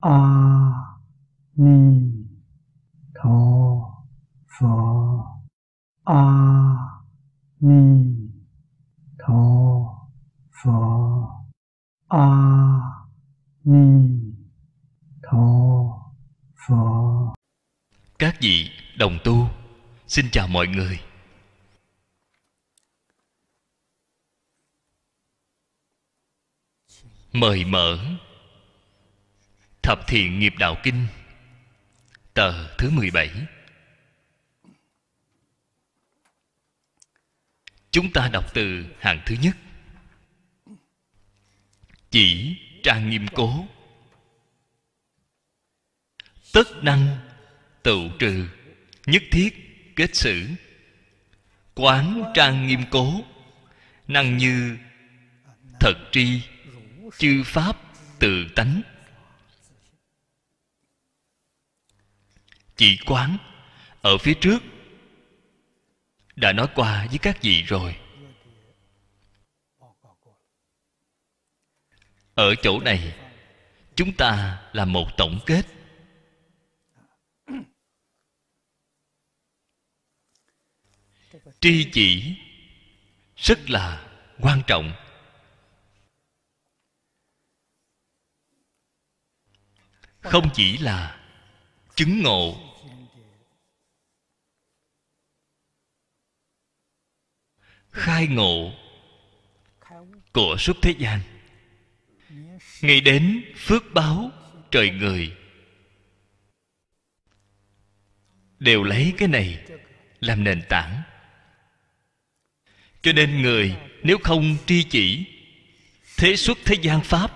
a ni tho phở a ni tho phở a ni tho phở các vị đồng tu, xin chào mọi người. Mời mở thập thiện nghiệp đạo kinh, tờ thứ 17 chúng ta đọc từ hàng thứ nhất. Chỉ trang nghiêm cố. Tất năng tựu trừ, nhất thiết kết xử. Quán trang nghiêm cố, năng như thật tri, chư pháp tự tánh. Chỉ quán ở phía trước. Đã nói qua với các vị rồi. Ở chỗ này, chúng ta làm một tổng kết. Tri chỉ rất là quan trọng. Không chỉ là chứng ngộ khai ngộ của suốt thế gian. Ngay đến phước báo trời người. Đều lấy cái này làm nền tảng. Cho nên người nếu không tri chỉ thế xuất thế gian pháp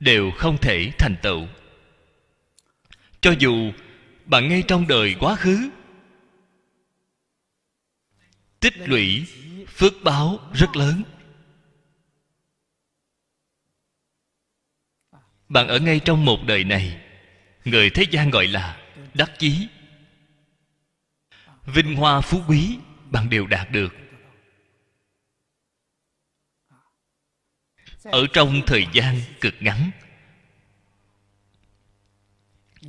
đều không thể thành tựu. Cho dù bạn ngay trong đời quá khứ, tích lũy phước báo rất lớn. Bạn ở ngay trong một đời này, người thế gian gọi là đắc chí. Vinh hoa phú quý bạn đều đạt được. Ở trong thời gian cực ngắn,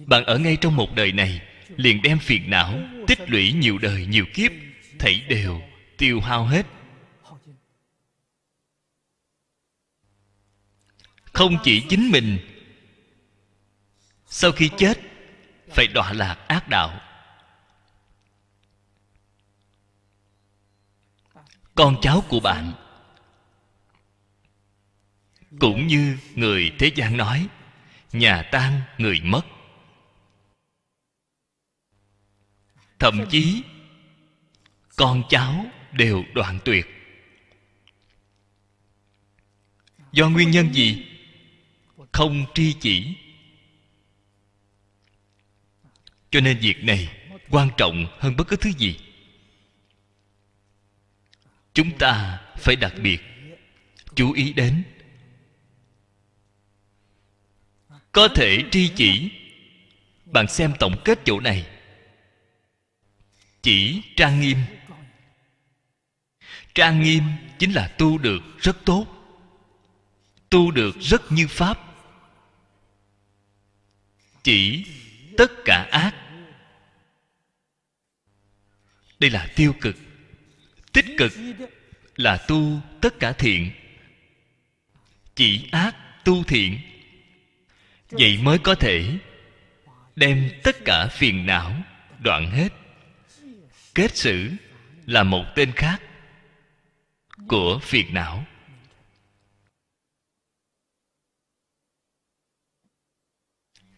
bạn ở ngay trong một đời này liền đem phiền não, tích lũy nhiều đời nhiều kiếp, thảy đều tiêu hao hết. Không chỉ chính mình, sau khi chết, phải đọa lạc ác đạo. Con cháu của bạn, cũng như người thế gian nói, nhà tan người mất. Thậm chí, con cháu đều đoạn tuyệt. Do nguyên nhân gì? Không tri chỉ. Cho nên việc này quan trọng hơn bất cứ thứ gì. Chúng ta phải đặc biệt chú ý đến. Có thể tri chỉ. Bạn xem tổng kết chỗ này. Chỉ trang nghiêm trang nghiêm chính là tu được rất tốt, tu được rất như pháp. Chỉ tất cả ác. Đây là tiêu cực. Tích cực là tu tất cả thiện. Chỉ ác tu thiện. Vậy mới có thể đem tất cả phiền não đoạn hết. Kết xử là một tên khác của phiền não.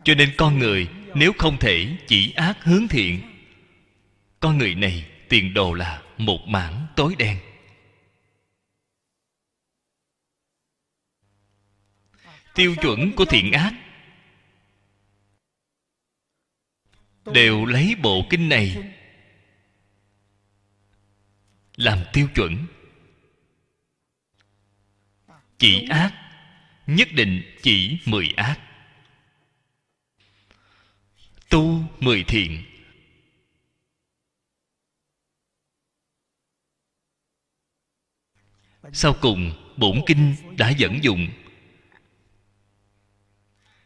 Cho nên con người, nếu không thể chỉ ác hướng thiện, con người này tiền đồ là một mảng tối đen. Tiêu chuẩn của thiện ác đều lấy bộ kinh này làm tiêu chuẩn chỉ ác. Nhất định chỉ mười ác. Tu mười thiện. Sau cùng bổn kinh đã dẫn dụng.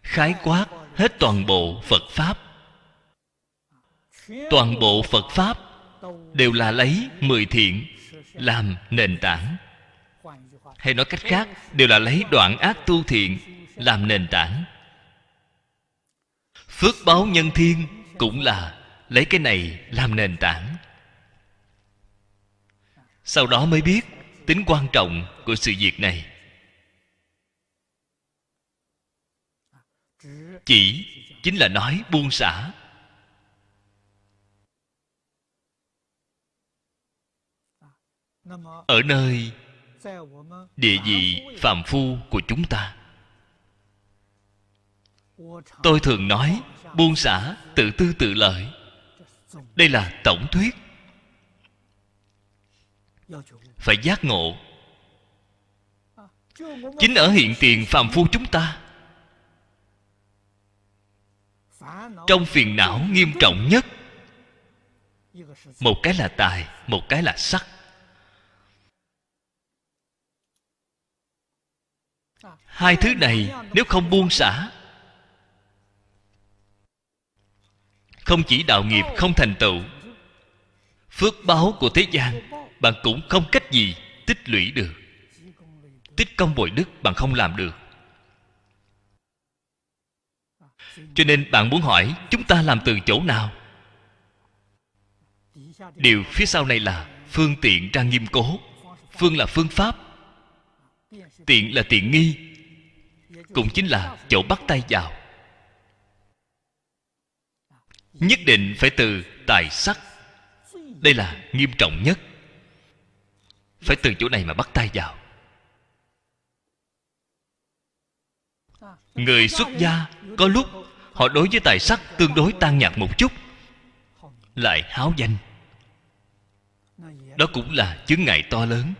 Khái quát hết toàn bộ phật pháp. Toàn bộ phật pháp đều là lấy mười thiện làm nền tảng hay nói cách khác, đều là lấy đoạn ác tu thiện làm nền tảng. Phước báo nhân thiên cũng là lấy cái này làm nền tảng. Sau đó mới biết tính quan trọng của sự việc này. Chỉ chính là nói buông xả. Ở nơi địa vị phàm phu của chúng ta. Tôi thường nói, buông xả tự tư tự lợi. Đây là tổng thuyết. Phải giác ngộ. Chính ở hiện tiền phàm phu chúng ta. Trong phiền não nghiêm trọng nhất. Một cái là tài, một cái là sắc. Hai thứ này nếu không buông xả, không chỉ đạo nghiệp không thành tựu, phước báo của thế gian bạn cũng không cách gì tích lũy được. Tích công bội đức bạn không làm được. Cho nên bạn muốn hỏi, chúng ta làm từ chỗ nào? Điều phía sau này là phương tiện trang nghiêm cố. Phương là phương pháp, tiện là tiện nghi cũng chính là chỗ bắt tay vào. Nhất định phải từ tài sắc. Đây là nghiêm trọng nhất. Phải từ chỗ này mà bắt tay vào. Người xuất gia có lúc họ đối với tài sắc tương đối tan nhạt một chút, lại háo danh. Đó cũng là chướng ngại to lớn.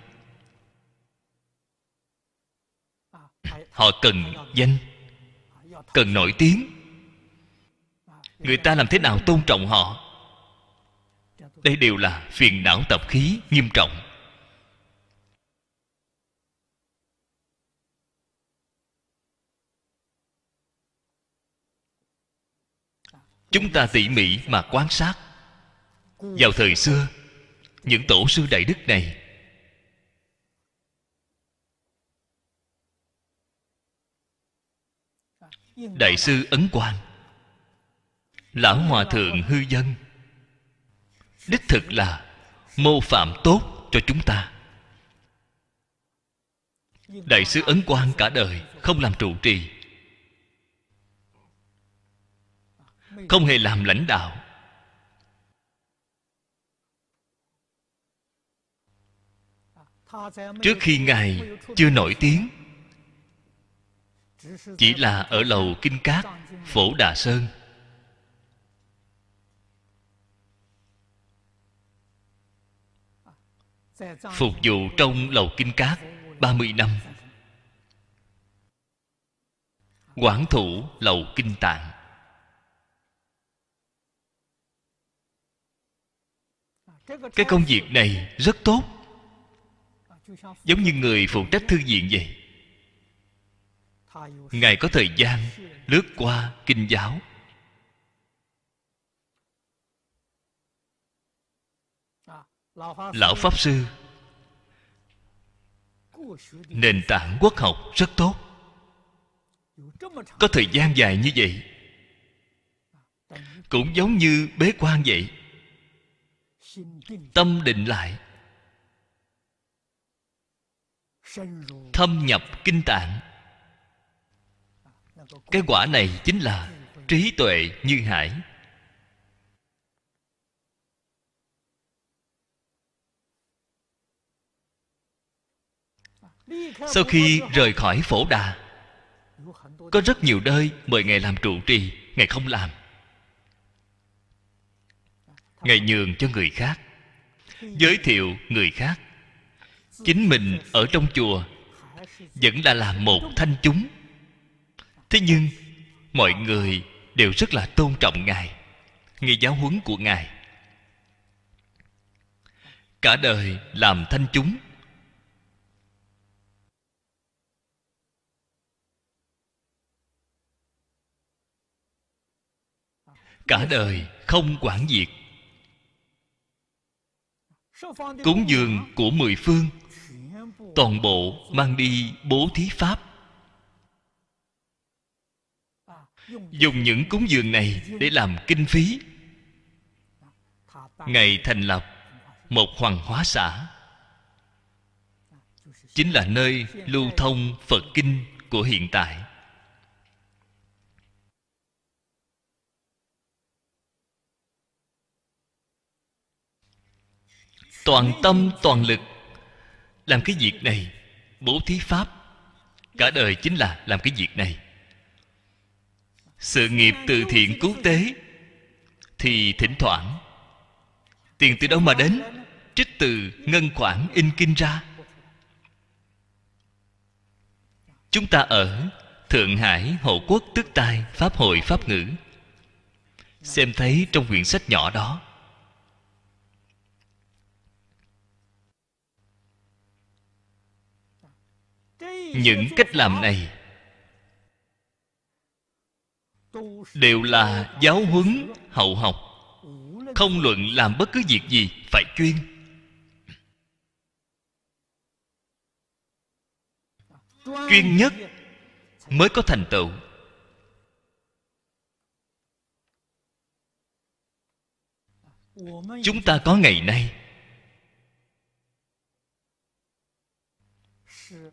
Họ cần danh, cần nổi tiếng. Người ta làm thế nào tôn trọng họ? Đây đều là phiền não tập khí nghiêm trọng. Chúng ta tỉ mỉ mà quan sát. Vào thời xưa, những tổ sư đại đức này đại sư ấn quang. Lão hòa thượng hư dân. Đích thực là mô phạm tốt cho chúng ta. Đại sư ấn quang cả đời không làm trụ trì. Không hề làm lãnh đạo. Trước khi ngài chưa nổi tiếng chỉ là ở lầu kinh cát, phổ đà sơn. Phục vụ trong lầu kinh cát 30 năm. Quản thủ lầu kinh tạng. Cái công việc này rất tốt. Giống như người phụ trách thư viện vậy ngài có thời gian lướt qua kinh giáo. Lão pháp sư nền tảng quốc học rất tốt. Có thời gian dài như vậy, cũng giống như bế quan vậy. Tâm định lại, thâm nhập kinh tạng cái quả này chính là trí tuệ như hải. Sau khi rời khỏi phổ đà, có rất nhiều nơi mời ngài làm trụ trì, ngài không làm. Ngài nhường cho người khác, giới thiệu người khác. Chính mình ở trong chùa vẫn là làm một thanh chúng thế nhưng, mọi người đều rất là tôn trọng ngài, nghe giáo huấn của ngài. Cả đời làm thanh chúng. Cả đời không quản diệt cúng dường của mười phương, toàn bộ mang đi bố thí pháp. Dùng những cúng dường này để làm kinh phí. Ngày thành lập một hoàng hóa xã, chính là nơi lưu thông phật kinh của hiện tại. Toàn tâm, toàn lực làm cái việc này, bố thí pháp. Cả đời chính là làm cái việc này sự nghiệp từ thiện cứu tế thì thỉnh thoảng. Tiền từ đâu mà đến? Trích từ ngân khoản in kinh ra. Chúng ta ở thượng hải hộ quốc tức tai pháp hội pháp ngữ. Xem thấy trong quyển sách nhỏ đó. Những cách làm này đều là giáo huấn, hậu học. Không luận làm bất cứ việc gì, phải chuyên. Chuyên nhất mới có thành tựu. Chúng ta có ngày nay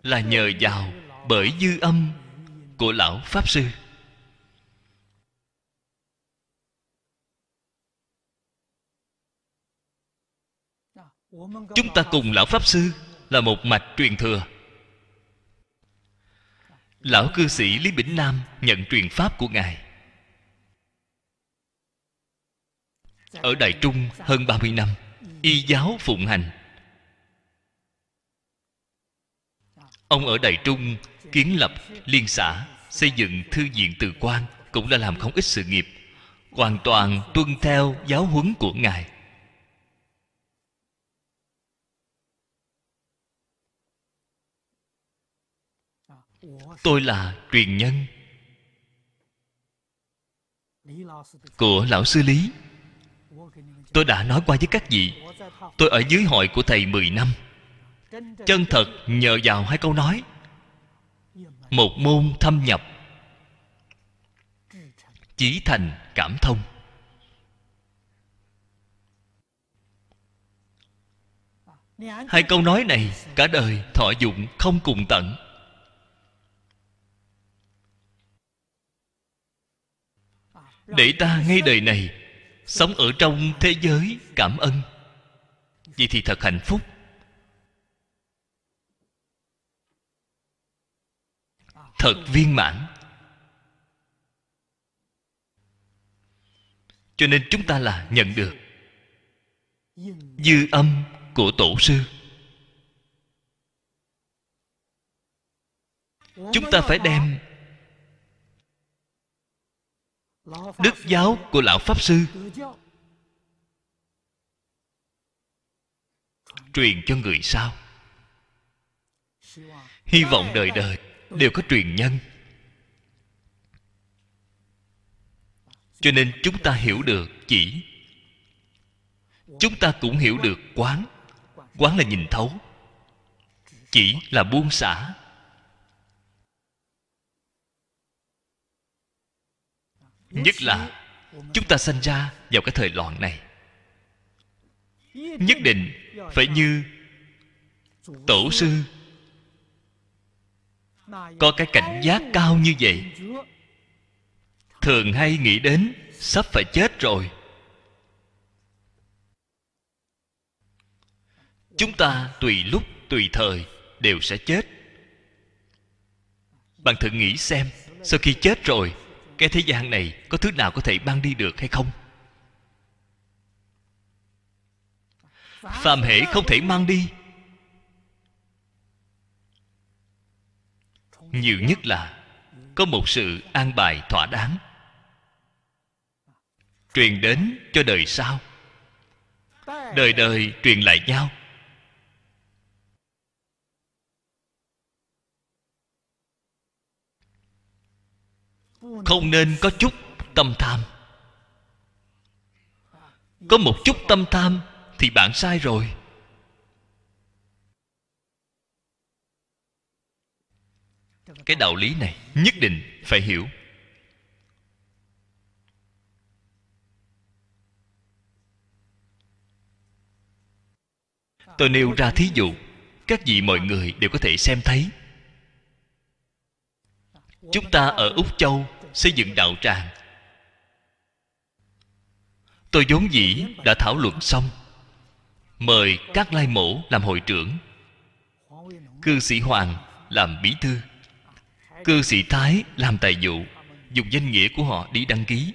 là nhờ vào bởi dư âm của lão pháp sư. Chúng ta cùng lão pháp sư là một mạch truyền thừa. Lão cư sĩ lý bỉnh nam nhận truyền pháp của ngài. Ở đại trung hơn 30 năm, y giáo phụng hành. Ông ở đại trung kiến lập, liên xã, xây dựng thư viện từ quan cũng đã làm không ít sự nghiệp, hoàn toàn tuân theo giáo huấn của ngài. Tôi là truyền nhân của lão sư lý. Tôi đã nói qua với các vị, tôi ở dưới hội của thầy 10 năm. Chân thật nhờ vào hai câu nói. Một môn thâm nhập, chí thành cảm thông. Hai câu nói này cả đời thọ dụng không cùng tận. Để ta ngay đời này, sống ở trong thế giới cảm ơn. Vậy thì thật hạnh phúc. Thật viên mãn. Cho nên chúng ta là nhận được dư âm của tổ sư. Chúng ta phải đem đức giáo của lão pháp sư. Truyền cho người sau hy vọng đời đời đều có truyền nhân. Cho nên chúng ta hiểu được chỉ. Chúng ta cũng hiểu được quán. Quán là nhìn thấu. Chỉ là buông xả. Nhất là chúng ta sanh ra vào cái thời loạn này. Nhất định phải như tổ sư có cái cảnh giác cao như vậy. Thường hay nghĩ đến sắp phải chết rồi. Chúng ta tùy lúc, tùy thời đều sẽ chết. Bạn thử nghĩ xem, sau khi chết rồi cái thế gian này có thứ nào có thể mang đi được hay không? Phàm hệ không thể mang đi. Nhiều nhất là có một sự an bài thỏa đáng. Truyền đến cho đời sau. Đời đời truyền lại nhau. Không nên có chút tâm tham. Có một chút tâm tham thì bạn sai rồi. Cái đạo lý này nhất định phải hiểu. Tôi nêu ra thí dụ, các vị mọi người đều có thể xem thấy. Chúng ta ở úc châu xây dựng đạo tràng. Tôi vốn dĩ đã thảo luận xong, mời các lai mổ làm hội trưởng, cư sĩ hoàng làm bí thư, cư sĩ thái làm tài vụ, dùng danh nghĩa của họ đi đăng ký.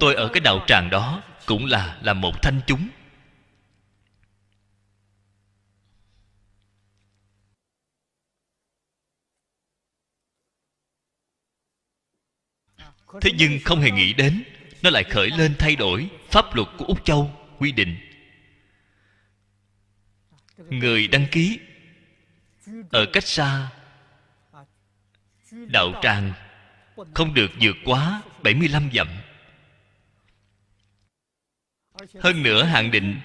Tôi ở cái đạo tràng đó cũng là làm một thanh chúng. Thế nhưng không hề nghĩ đến, nó lại khởi lên thay đổi pháp luật của úc châu quy định. Người đăng ký ở cách xa đạo tràng không được vượt quá 75 dặm. Hơn nữa, hạn định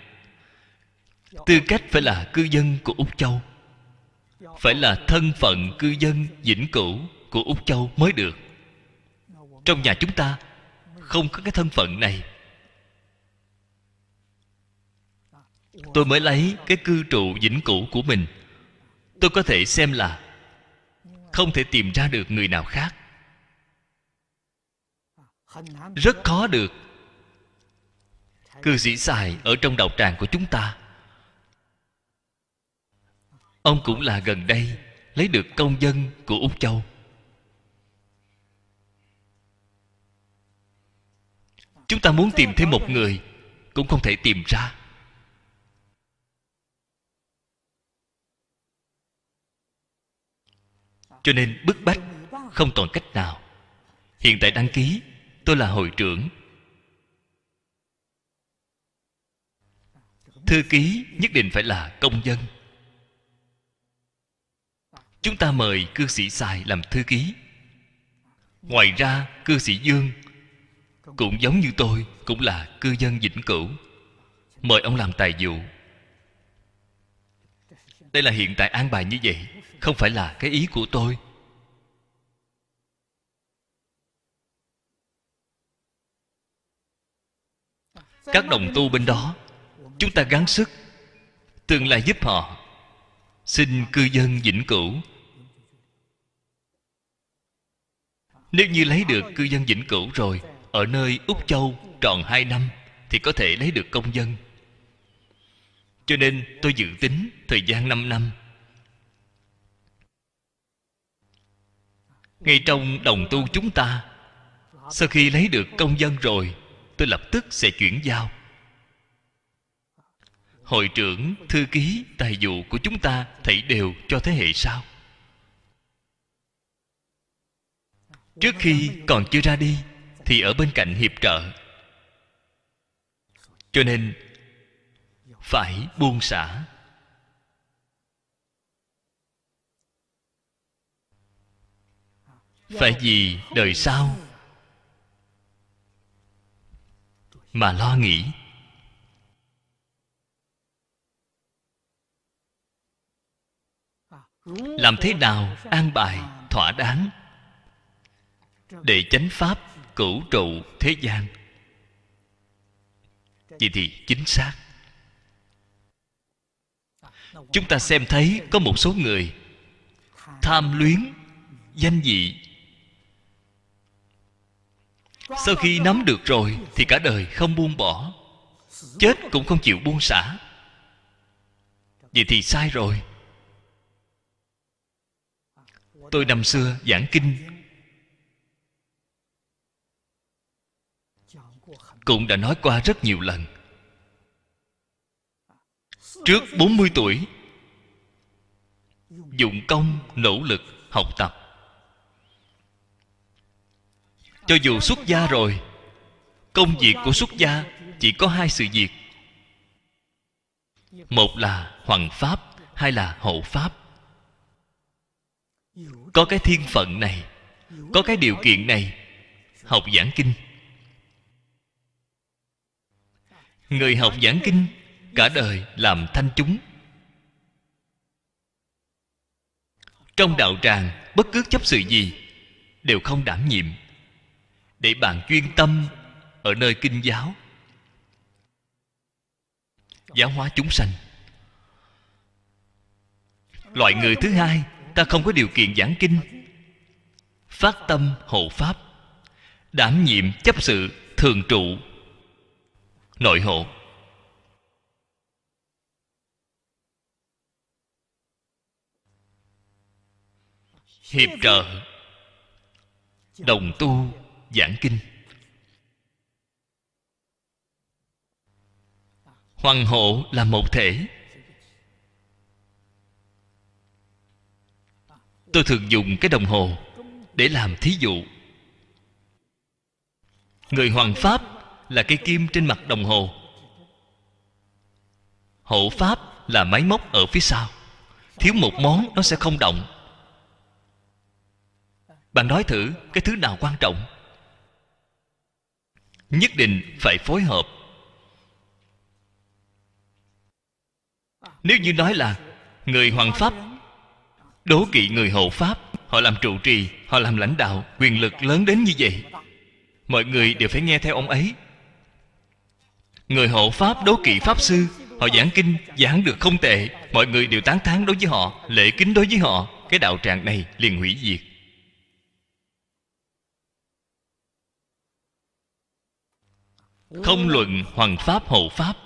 tư cách phải là cư dân của úc châu, phải là thân phận cư dân vĩnh cửu của úc châu mới được trong nhà chúng ta không có cái thân phận này. Tôi mới lấy cái cư trụ vĩnh cửu của mình. Tôi có thể xem là không thể tìm ra được người nào khác. Rất khó được. Cư sĩ xài ở trong đạo tràng của chúng ta. Ông cũng là gần đây lấy được công dân của úc châu. Chúng ta muốn tìm thêm một người, cũng không thể tìm ra. Cho nên bức bách không còn cách nào. Hiện tại đăng ký, tôi là hội trưởng. Thư ký nhất định phải là công dân. Chúng ta mời cư sĩ Sài làm thư ký. Ngoài ra, cư sĩ dương cũng giống như tôi, cũng là cư dân vĩnh cửu. Mời ông làm tài vụ. Đây là hiện tại an bài như vậy, không phải là cái ý của tôi. Các đồng tu bên đó, chúng ta gắng sức, tương lai giúp họ. Xin cư dân vĩnh cửu. Nếu như lấy được cư dân vĩnh cửu rồi ở nơi úc châu tròn hai năm thì có thể lấy được công dân. Cho nên tôi dự tính thời gian 5 năm. Ngay trong đồng tu chúng ta, sau khi lấy được công dân rồi, tôi lập tức sẽ chuyển giao. Hội trưởng thư ký tài vụ của chúng ta thảy đều cho thế hệ sau. Trước khi còn chưa ra đi thì ở bên cạnh hiệp trợ. Cho nên, phải buông xả. Phải vì đời sau mà lo nghĩ. Làm thế nào an bài, thỏa đáng, để chánh pháp cửu trụ thế gian. Vậy thì chính xác. Chúng ta xem thấy có một số người tham luyến danh vị sau khi nắm được rồi thì cả đời không buông bỏ, chết cũng không chịu buông xả. Vậy thì sai rồi. Tôi năm xưa giảng kinh cũng đã nói qua rất nhiều lần. Trước 40 tuổi, dụng công, nỗ lực, học tập. Cho dù xuất gia rồi, công việc của xuất gia chỉ có hai sự việc. Một là hoàng pháp, hai là hộ pháp. Có cái thiên phận này, có cái điều kiện này, học giảng kinh. Người học giảng kinh, cả đời làm thanh chúng. Trong đạo tràng, bất cứ chấp sự gì đều không đảm nhiệm. Để bạn chuyên tâm ở nơi kinh giáo giáo hóa chúng sanh. Loại người thứ hai, ta không có điều kiện giảng kinh. Phát tâm hộ pháp, đảm nhiệm chấp sự thường trụ nội hộ. Hiệp trợ. Đồng tu, giảng kinh. Hoàng hộ là một thể. Tôi thường dùng cái đồng hồ để làm thí dụ. Người hoàng pháp là cây kim trên mặt đồng hồ. Hộ pháp là máy móc ở phía sau. Thiếu một món nó sẽ không động. Bạn nói thử cái thứ nào quan trọng? Nhất định phải phối hợp. Nếu như nói là người hoàng pháp, đố kỵ người hộ pháp, họ làm trụ trì, họ làm lãnh đạo, quyền lực lớn đến như vậy, mọi người đều phải nghe theo ông ấy người hộ pháp đố kỵ pháp sư, họ giảng kinh, giảng được không tệ. Mọi người đều tán thán đối với họ, lễ kính đối với họ. Cái đạo tràng này liền hủy diệt. Không luận hoàng pháp hộ pháp,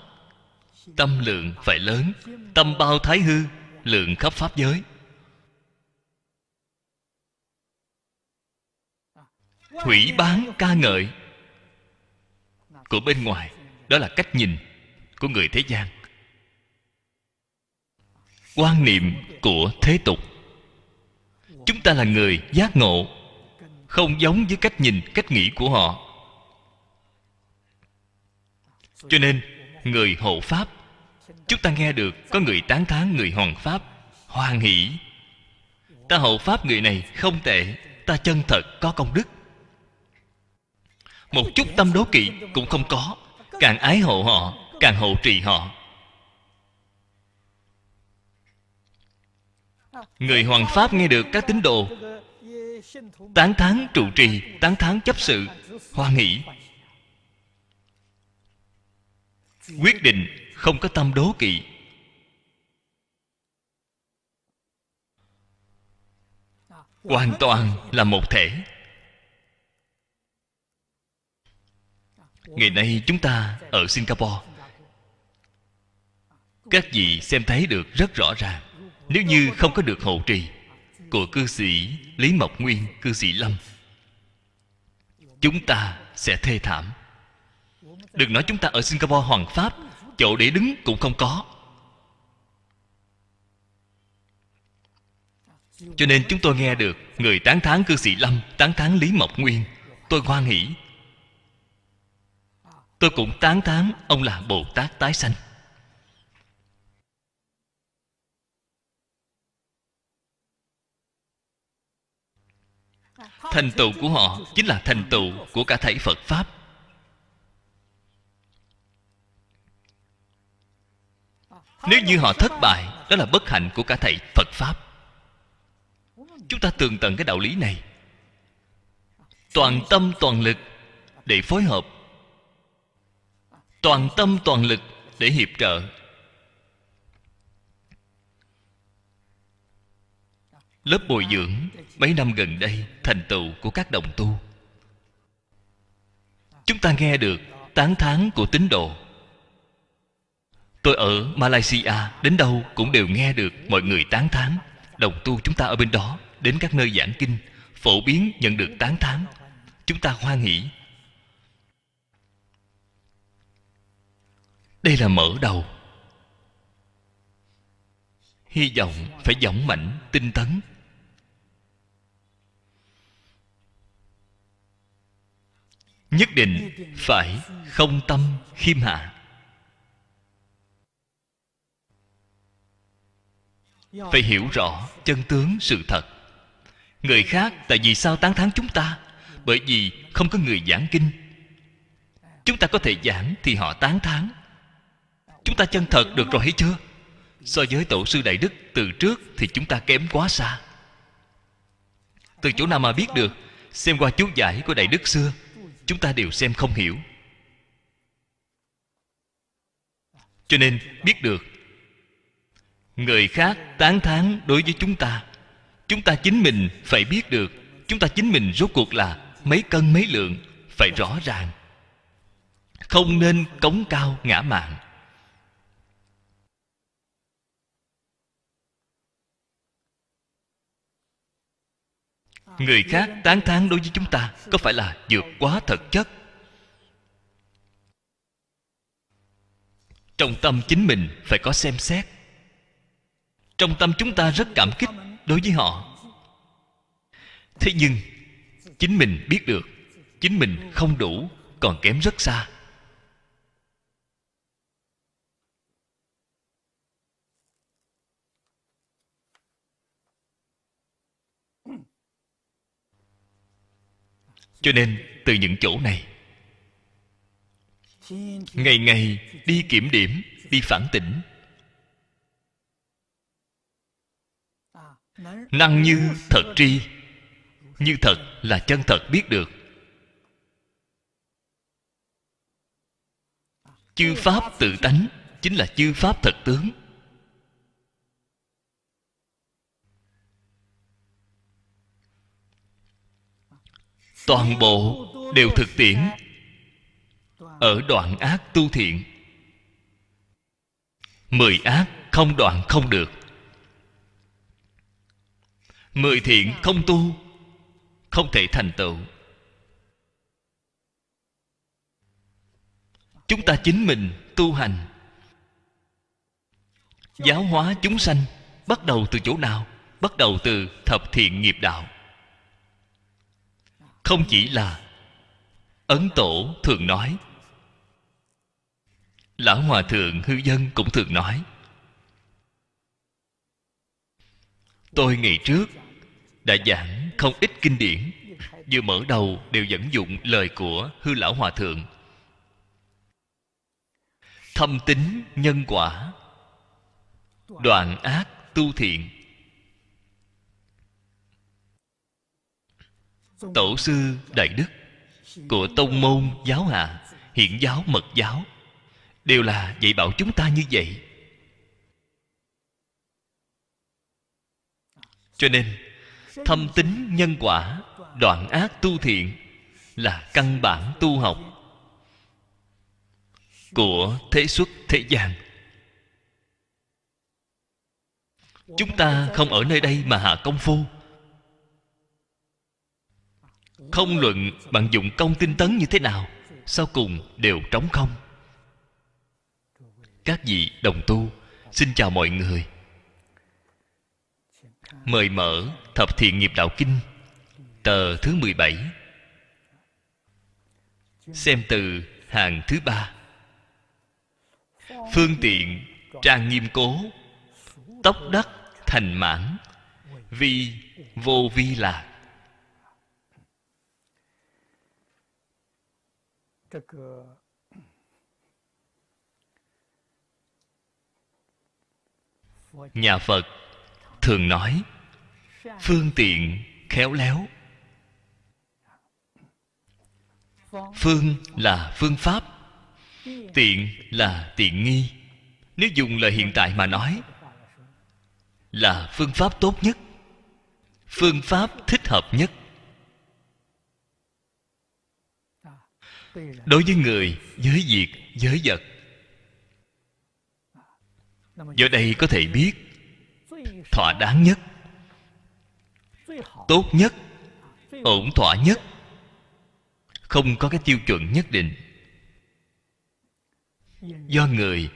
tâm lượng phải lớn, tâm bao thái hư, lượng khắp pháp giới. Hủy bán ca ngợi của bên ngoài đó là cách nhìn của người thế gian. Quan niệm của thế tục. Chúng ta là người giác ngộ, không giống với cách nhìn, cách nghĩ của họ. Cho nên, người hộ pháp, chúng ta nghe được có người tán thán người hoàng pháp, hoan hỷ. Ta hộ pháp người này không tệ, ta chân thật có công đức. Một chút tâm đố kỵ cũng không có càng ái hộ họ, càng hộ trì họ. Người hoàng pháp nghe được các tín đồ. Tán thán trụ trì, tán thán chấp sự hoan hỷ quyết định không có tâm đố kỵ. Hoàn toàn là một thể. Ngày nay chúng ta ở singapore. Các vị xem thấy được rất rõ ràng. Nếu như không có được hộ trì của cư sĩ lý mộc nguyên, cư sĩ lâm, chúng ta sẽ thê thảm. Đừng nói chúng ta ở singapore hoàng pháp, chỗ để đứng cũng không có. Cho nên chúng tôi nghe được người tán thán cư sĩ lâm, tán thán lý mộc nguyên. Tôi hoan hỷ tôi cũng tán thán, ông là bồ tát tái sanh. Thành tựu của họ chính là thành tựu của cả thảy phật pháp. Nếu như họ thất bại, đó là bất hạnh của cả thầy phật pháp. Chúng ta tường tận cái đạo lý này. Toàn tâm toàn lực để phối hợp toàn tâm toàn lực để hiệp trợ. Lớp bồi dưỡng mấy năm gần đây thành tựu của các đồng tu. Chúng ta nghe được tán thán của tín đồ. Tôi ở malaysia đến đâu cũng đều nghe được mọi người tán thán. Đồng tu chúng ta ở bên đó, đến các nơi giảng kinh, phổ biến nhận được tán thán. Chúng ta hoan hỷ đây là mở đầu. Hy vọng phải dõng mãnh, tinh tấn. Nhất định phải không tâm khiêm hạ. Phải hiểu rõ chân tướng sự thật. Người khác tại vì sao tán thán chúng ta? Bởi vì không có người giảng kinh. Chúng ta có thể giảng thì họ tán thán chúng ta chân thật được rồi hay chưa? So với tổ sư đại đức, từ trước thì chúng ta kém quá xa. Từ chỗ nào mà biết được, xem qua chú giải của đại đức xưa, chúng ta đều xem không hiểu. Cho nên biết được, người khác tán thán đối với chúng ta chúng ta chính mình phải biết được, chúng ta chính mình rốt cuộc là mấy cân mấy lượng, phải rõ ràng. Không nên cống cao ngã mạn. Người khác tán thán đối với chúng ta, có phải là vượt quá thật chất? Trong tâm chính mình phải có xem xét. Trong tâm chúng ta rất cảm kích đối với họ. Thế nhưng, chính mình biết được, chính mình không đủ, còn kém rất xa. Cho nên từ những chỗ này, ngày ngày đi kiểm điểm, đi phản tỉnh, năng như thật tri, như thật là chân thật biết được. Chư pháp tự tánh chính là chư pháp thật tướng. Toàn bộ đều thực tiễn ở đoạn ác tu thiện. Mười ác không đoạn không được. Mười thiện không tu, không thể thành tựu. Chúng ta chính mình tu hành. Giáo hóa chúng sanh bắt đầu từ chỗ nào? Bắt đầu từ thập thiện nghiệp đạo không chỉ là ấn tổ thường nói, lão hòa thượng hư dân cũng thường nói, tôi ngày trước đã giảng không ít kinh điển, vừa mở đầu đều dẫn dụng lời của hư lão hòa thượng. Thâm tính nhân quả, đoạn ác tu thiện tổ sư đại đức của tông môn giáo hạ hiện giáo mật giáo, đều là dạy bảo chúng ta như vậy. Cho nên, thâm tính nhân quả, đoạn ác tu thiện là căn bản tu học của thế xuất thế gian. Chúng ta không ở nơi đây mà hạ công phu không luận bạn dụng công tinh tấn như thế nào, sau cùng đều trống không. Các vị đồng tu, xin chào mọi người. Mời mở thập thiện nghiệp đạo kinh, tờ thứ 17 xem từ hàng thứ ba. Phương tiện trang nghiêm cố tốc đắc thành mãn, vi vô vi lạc. Nhà phật thường nói, phương tiện khéo léo. Phương là phương pháp, tiện là tiện nghi. Nếu dùng lời hiện tại mà nói, là phương pháp tốt nhất, phương pháp thích hợp nhất. Đối với người với việc với vật. Giờ đây có thể biết thỏa đáng nhất, tốt nhất, ổn thỏa nhất. Không có cái tiêu chuẩn nhất định. Do người,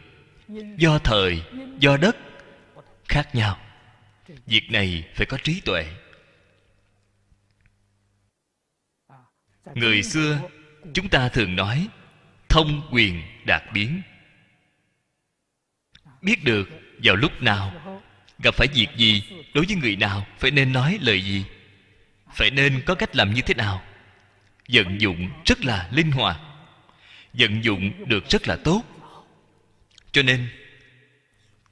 do thời, do đất khác nhau. Việc này phải có trí tuệ. Người xưa chúng ta thường nói, thông quyền đạt biến. Biết được vào lúc nào, gặp phải việc gì, đối với người nào, phải nên nói lời gì? Phải nên có cách làm như thế nào? Vận dụng rất là linh hoạt. Vận dụng được rất là tốt. Cho nên,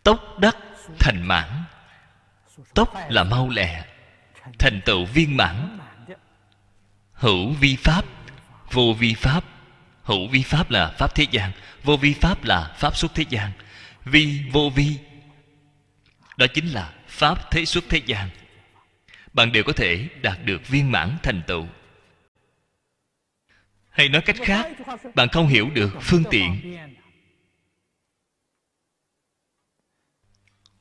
tốc đắc thành mãn. Tốc là mau lẹ, thành tựu viên mãn. Hữu vi pháp vô vi pháp. Hữu vi pháp là pháp thế gian. Vô vi pháp là pháp xuất thế gian. Vi, vô vi. Đó chính là pháp thế xuất thế gian. Bạn đều có thể đạt được viên mãn thành tựu. Hay nói cách khác, bạn không hiểu được phương tiện.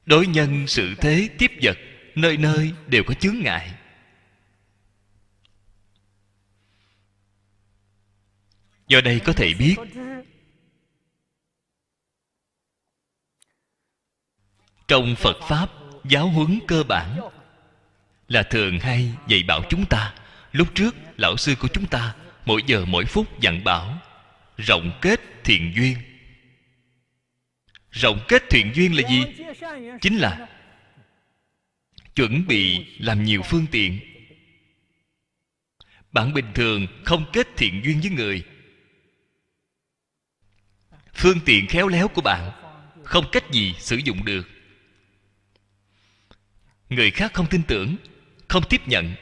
Đối nhân sự thế tiếp vật, nơi nơi đều có chướng ngại. Do đây có thể biết. Trong phật pháp, giáo huấn cơ bản là thường hay dạy bảo chúng ta, lúc trước lão sư của chúng ta mỗi giờ mỗi phút dặn bảo, rộng kết thiện duyên. Rộng kết thiện duyên là gì? Chính là chuẩn bị làm nhiều phương tiện. Bạn bình thường không kết thiện duyên với người phương tiện khéo léo của bạn không cách gì sử dụng được. Người khác không tin tưởng, không tiếp nhận.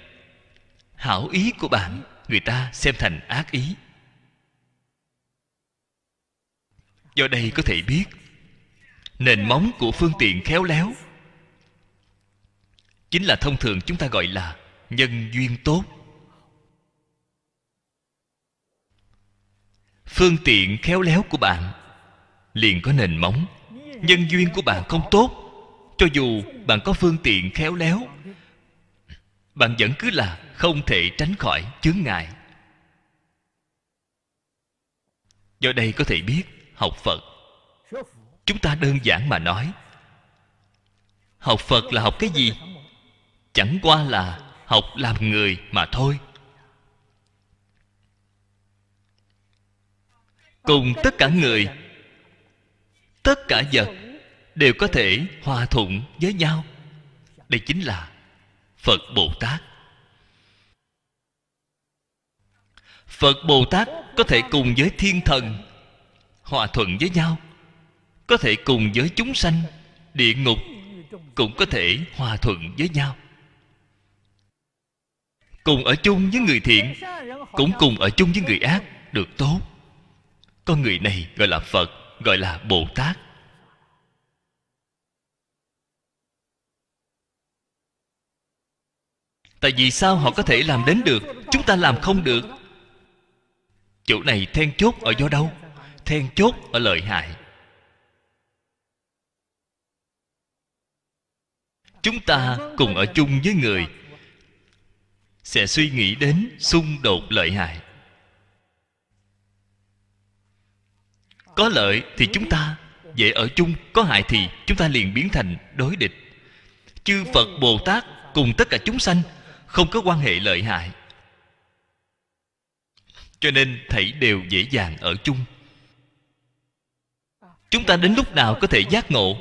Hảo ý của bạn, người ta xem thành ác ý. Do đây có thể biết, nền móng của phương tiện khéo léo chính là thông thường chúng ta gọi là nhân duyên tốt. Phương tiện khéo léo của bạn liền có nền móng. Nhân duyên của bạn không tốt, cho dù bạn có phương tiện khéo léo, bạn vẫn cứ là không thể tránh khỏi chướng ngại. Do đây có thể biết, học phật, chúng ta đơn giản mà nói, học phật là học cái gì? Chẳng qua là học làm người mà thôi. Cùng tất cả người tất cả vật đều có thể hòa thuận với nhau. Đây chính là phật bồ tát. Phật bồ tát có thể cùng với thiên thần hòa thuận với nhau, có thể cùng với chúng sanh, địa ngục cũng có thể hòa thuận với nhau. Cùng ở chung với người thiện, cũng cùng ở chung với người ác, được tốt. Con người này gọi là phật gọi là bồ tát. Tại vì sao họ có thể làm đến được, chúng ta làm không được? Chỗ này then chốt ở do đâu? Then chốt ở lợi hại. Chúng ta cùng ở chung với người sẽ suy nghĩ đến xung đột lợi hại. Có lợi thì chúng ta, dễ ở chung, có hại thì chúng ta liền biến thành đối địch. Chư phật bồ tát cùng tất cả chúng sanh không có quan hệ lợi hại. Cho nên thảy đều dễ dàng ở chung. Chúng ta đến lúc nào có thể giác ngộ?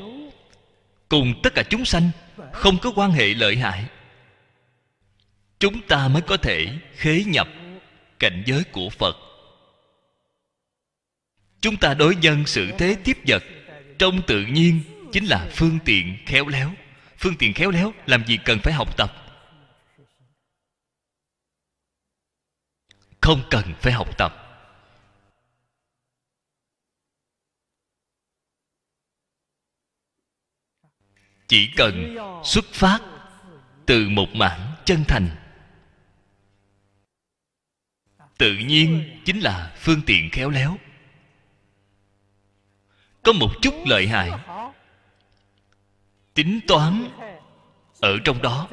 Cùng tất cả chúng sanh không có quan hệ lợi hại. Chúng ta mới có thể khế nhập cảnh giới của phật chúng ta đối nhân sự thế tiếp vật. Trong tự nhiên chính là phương tiện khéo léo. Phương tiện khéo léo làm gì cần phải học tập? Không cần phải học tập. Chỉ cần xuất phát từ một mảng chân thành. Tự nhiên chính là phương tiện khéo léo có một chút lợi hại. Tính toán ở trong đó.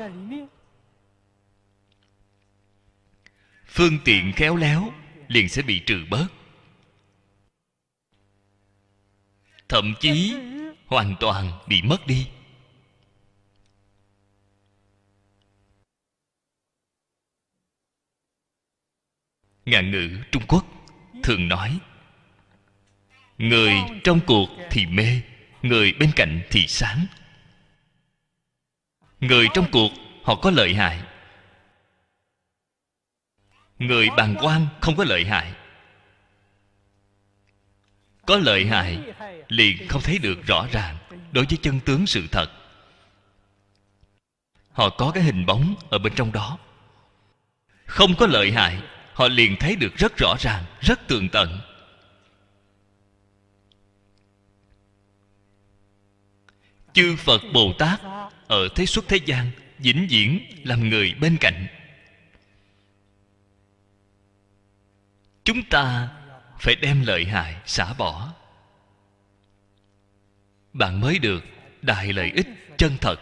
Phương tiện khéo léo liền sẽ bị trừ bớt. Thậm chí hoàn toàn bị mất đi. Ngạn ngữ trung quốc thường nói người trong cuộc thì mê, người bên cạnh thì sáng. Người trong cuộc, họ có lợi hại. Người bàn quan không có lợi hại. Có lợi hại liền không thấy được rõ ràng đối với chân tướng sự thật. Họ có cái hình bóng ở bên trong đó. Không có lợi hại, họ liền thấy được rất rõ ràng, rất tường tận. Chư phật bồ tát ở thế xuất thế gian vĩnh viễn làm người bên cạnh. Chúng ta phải đem lợi hại xả bỏ. Bạn mới được đại lợi ích chân thật.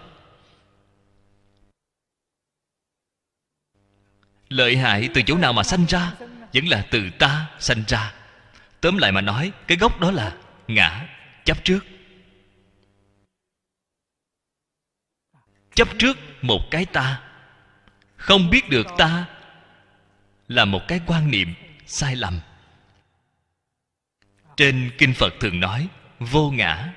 Lợi hại từ chỗ nào mà sanh ra? Vẫn là từ ta sanh ra. Tóm lại mà nói, cái gốc đó là ngã, chấp trước. Chấp trước một cái ta. Không biết được ta là một cái quan niệm sai lầm. Trên kinh phật thường nói, vô ngã.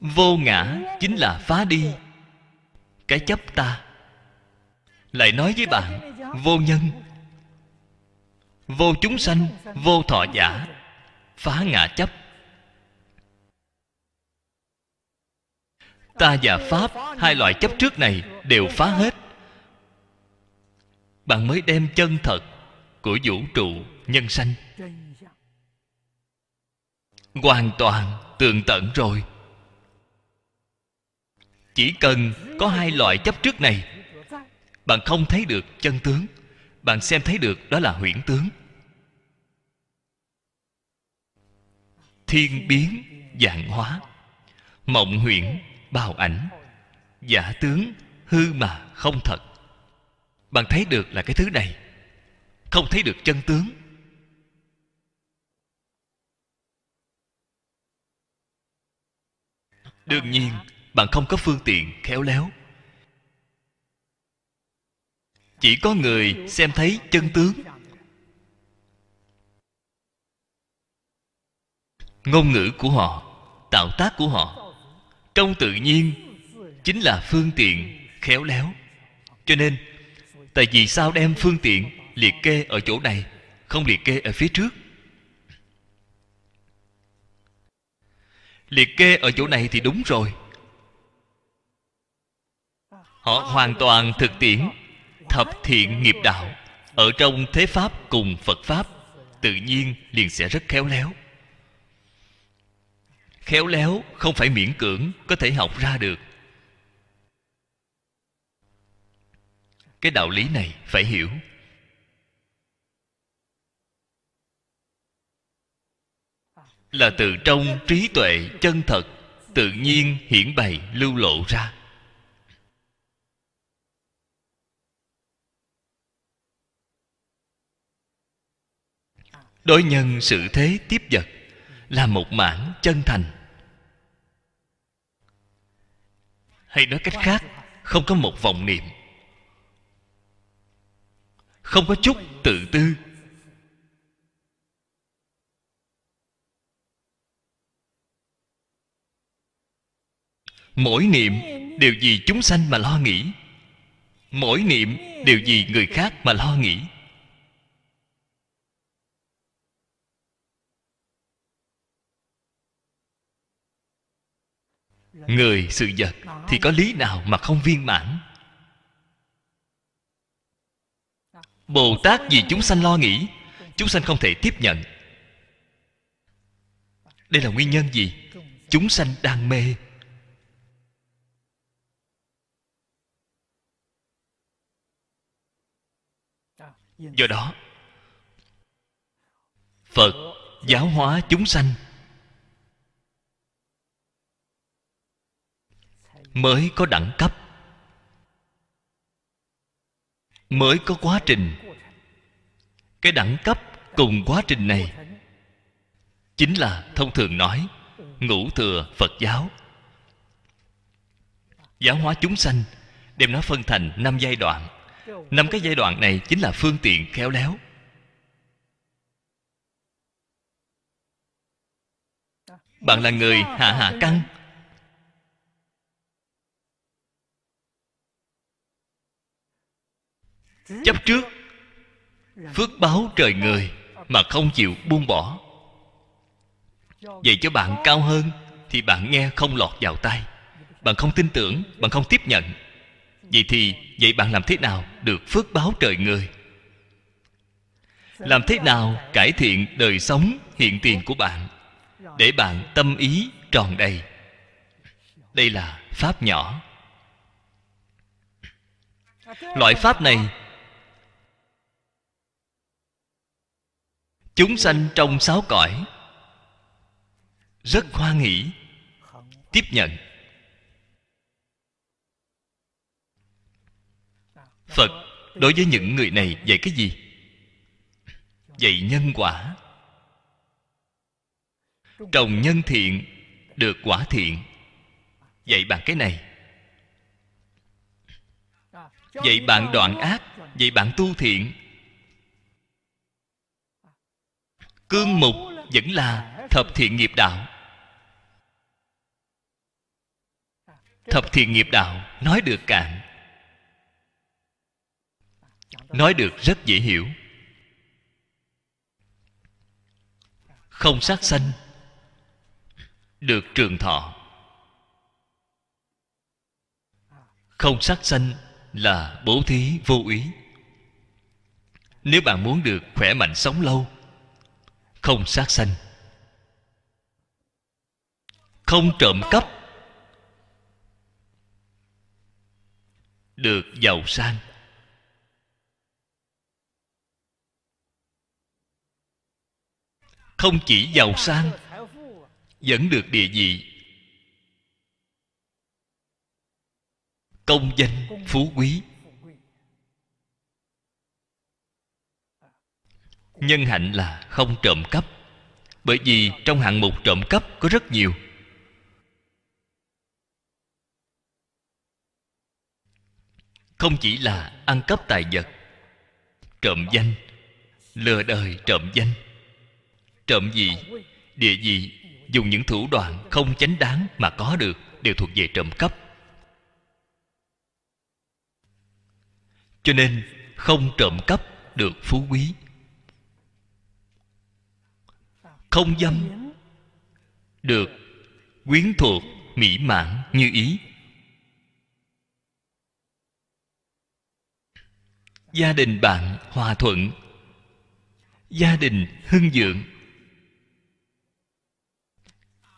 Vô ngã chính là phá đi cái chấp ta. Lại nói với bạn, vô nhân, vô chúng sanh, vô thọ giả, phá ngã chấp. Ta và pháp, hai loại chấp trước này đều phá hết. Bạn mới đem chân thật của vũ trụ nhân sanh. Hoàn toàn tường tận rồi. Chỉ cần có hai loại chấp trước này, bạn không thấy được chân tướng. Bạn xem thấy được đó là huyễn tướng. Thiên biến dạng hóa, mộng huyễn bào ảnh. Giả tướng, hư mà không thật. Bạn thấy được là cái thứ này. Không thấy được chân tướng. Đương nhiên, bạn không có phương tiện khéo léo. Chỉ có người xem thấy chân tướng. Ngôn ngữ của họ, tạo tác của họ trong tự nhiên, chính là phương tiện khéo léo. Cho nên, tại vì sao đem phương tiện liệt kê ở chỗ này, không liệt kê ở phía trước? Liệt kê ở chỗ này thì đúng rồi. Họ hoàn toàn thực tiễn, thập thiện nghiệp đạo. Ở trong thế pháp cùng phật pháp, tự nhiên liền sẽ rất khéo léo khéo léo, không phải miễn cưỡng, có thể học ra được. Cái đạo lý này, phải hiểu. Là từ trong trí tuệ chân thật, tự nhiên hiển bày, lưu lộ ra. Đối nhân sự thế tiếp vật là một mảng chân thành. Hay nói cách khác không có một vọng niệm. Không có chút tự tư. Mỗi niệm đều vì chúng sanh mà lo nghĩ. Mỗi niệm đều vì người khác mà lo nghĩ người sự vật thì có lý nào mà không viên mãn? Bồ tát vì chúng sanh lo nghĩ, chúng sanh không thể tiếp nhận. Đây là nguyên nhân gì? Chúng sanh đang mê. Do đó, phật giáo hóa chúng sanh mới có đẳng cấp, mới có quá trình. Cái đẳng cấp cùng quá trình này chính là thông thường nói ngũ thừa phật giáo. Giáo hóa chúng sanh đem nó phân thành năm giai đoạn. Năm cái giai đoạn này chính là phương tiện khéo léo. Bạn là người hạ hạ căn chấp trước phước báo trời người mà không chịu buông bỏ. Vậy cho bạn cao hơn thì bạn nghe không lọt vào tay bạn không tin tưởng, bạn không tiếp nhận. Vậy thì, vậy bạn làm thế nào được phước báo trời người? Làm thế nào cải thiện đời sống hiện tiền của bạn để bạn tâm ý tròn đầy? Đây là pháp nhỏ. Loại pháp này chúng sanh trong sáu cõi. Rất hoan hỷ tiếp nhận. Phật, đối với những người này dạy cái gì? Dạy nhân quả. Trồng nhân thiện, được quả thiện. Dạy bạn cái này. Dạy bạn đoạn ác, dạy bạn tu thiện. Cương mục vẫn là thập thiện nghiệp đạo. Thập thiện nghiệp đạo nói được cạn, nói được rất dễ hiểu. Không sát sanh, được trường thọ. Không sát sanh là bố thí vô úy. Nếu bạn muốn được khỏe mạnh sống lâu không sát sanh. Không trộm cắp được giàu sang. Không chỉ giàu sang, vẫn được địa vị công danh, phú quý. Nhân hạnh là không trộm cắp, bởi vì trong hạng mục trộm cắp có rất nhiều. Không chỉ là ăn cắp tài vật, trộm danh, lừa đời trộm danh. Trộm gì, địa vị dùng những thủ đoạn không chánh đáng mà có được đều thuộc về trộm cắp. Cho nên không trộm cắp được phú quý. Không dâm, được quyến thuộc, mỹ mãn như ý. Gia đình bạn hòa thuận, gia đình hưng vượng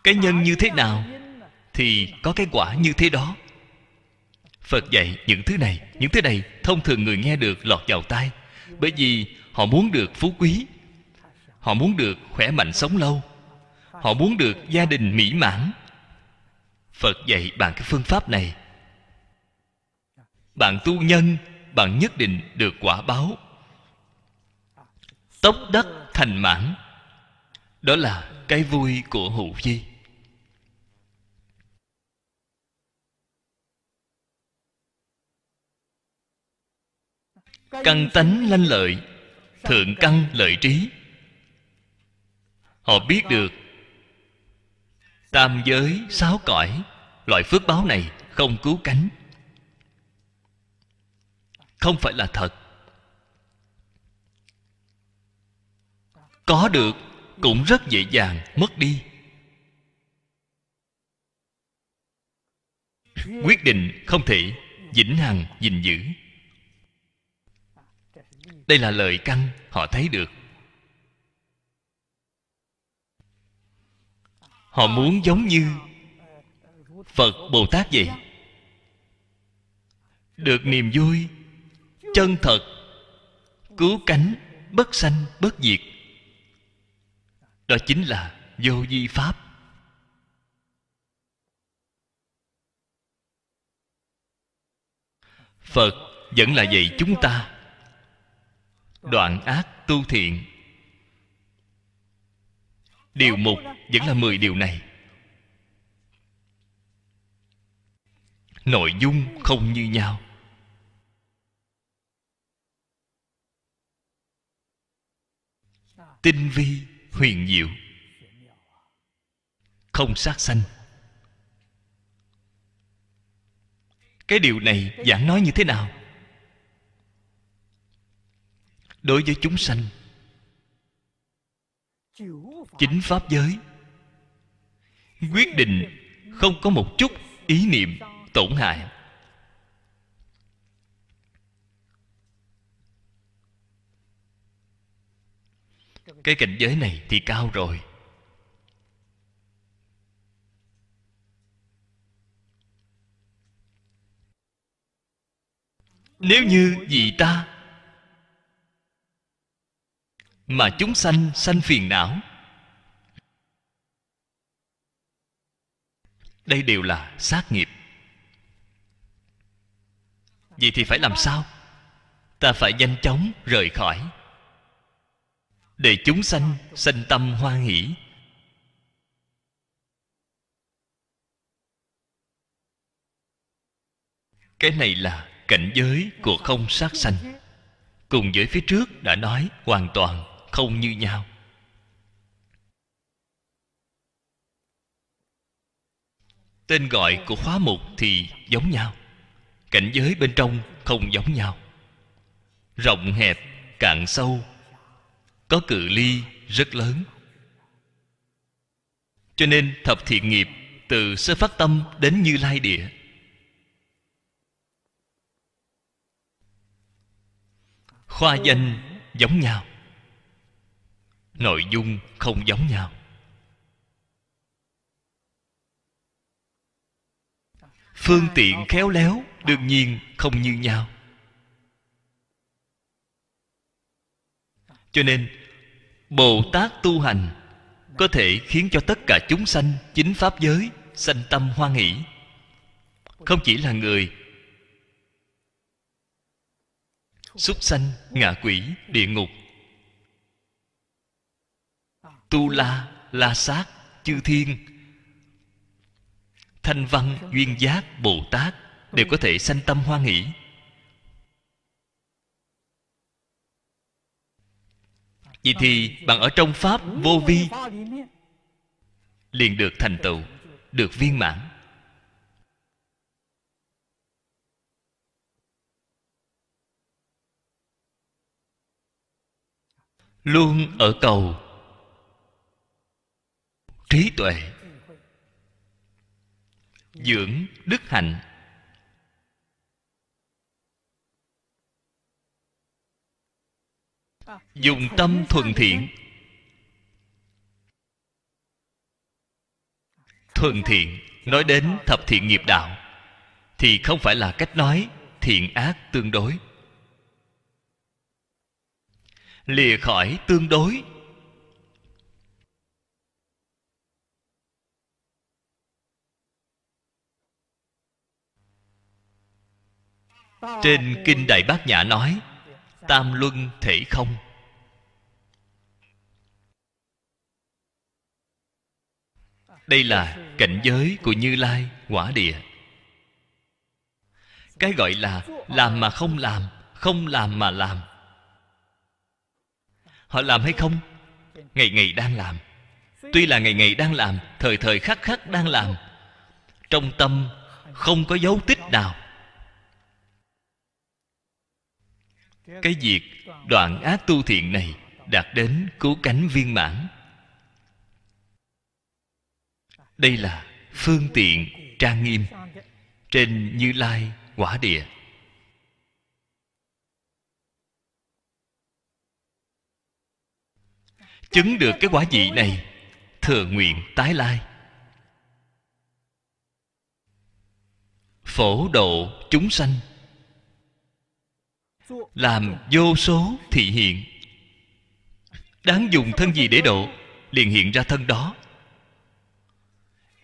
cái nhân như thế nào thì có cái quả như thế đó. Phật dạy những thứ này, những thứ này thông thường người nghe được lọt vào tai, bởi vì họ muốn được phú quý họ muốn được khỏe mạnh sống lâu. Họ muốn được gia đình mỹ mãn. Phật dạy bạn cái phương pháp này. Bạn tu nhân, bạn nhất định được quả báo. Tốc đất thành mãn. Đó là cái vui của hữu vi. Căn tánh lanh lợi, thượng căn lợi trí họ biết được. Tam giới, sáu cõi, loại phước báo này không cứu cánh. Không phải là thật. Có được cũng rất dễ dàng mất đi. Quyết định không thể vĩnh hằng gìn giữ. Đây là lời căn họ thấy được. Họ muốn giống như phật bồ tát vậy. Được niềm vui, chân thật, cứu cánh, bất sanh, bất diệt. Đó chính là vô vi pháp. Phật vẫn là dạy chúng ta đoạn ác tu thiện điều một vẫn là mười điều này. Nội dung không như nhau. Tinh vi, huyền diệu. Không sát sanh. Cái điều này giảng nói như thế nào? Đối với chúng sanh chính pháp giới. Quyết định không có một chút ý niệm tổn hại. Cái cảnh giới này thì cao rồi. Nếu như vì ta mà chúng sanh sanh phiền não. Đây đều là sát nghiệp. Vậy thì phải làm sao? Ta phải nhanh chóng rời khỏi. Để chúng sanh sanh tâm hoan hỷ. Cái này là cảnh giới của không sát sanh. Cùng với phía trước đã nói hoàn toàn không như nhau. Tên gọi của khóa mục thì giống nhau, cảnh giới bên trong không giống nhau. Rộng hẹp, cạn sâu, có cự ly rất lớn. Cho nên thập thiện nghiệp từ sơ phát tâm đến như lai địa. Khoa danh giống nhau nội dung không giống nhau. Phương tiện khéo léo, đương nhiên không như nhau. Cho nên, bồ tát tu hành có thể khiến cho tất cả chúng sanh chính pháp giới sanh tâm hoan hỷ không chỉ là người súc sanh, ngạ quỷ, địa ngục tu la la sát, chư thiên. Thanh văn, duyên giác, bồ tát đều có thể sanh tâm hoan hỷ. Vậy thì bạn ở trong pháp vô vi, liền được thành tựu, được viên mãn. Luôn ở cầu trí tuệ, dưỡng đức hạnh. Dùng tâm thuần thiện. Thuần thiện, nói đến thập thiện nghiệp đạo, thì không phải là cách nói thiện ác tương đối. Lìa khỏi tương đối trên kinh đại bát nhã nói, tam luân thể không? Đây là cảnh giới của như lai, quả địa. Cái gọi là làm mà không làm không làm mà làm. Họ làm hay không? Ngày ngày đang làm. Tuy là ngày ngày đang làm, thời thời khắc khắc đang làm. Trong tâm không có dấu tích nào. Cái việc đoạn ác tu thiện này đạt đến cứu cánh viên mãn. Đây là phương tiện trang nghiêm trên như lai quả địa. Chứng được cái quả vị này, thừa nguyện tái lai. Phổ độ chúng sanh làm vô số thị hiện. Đáng dùng thân gì để độ, liền hiện ra thân đó.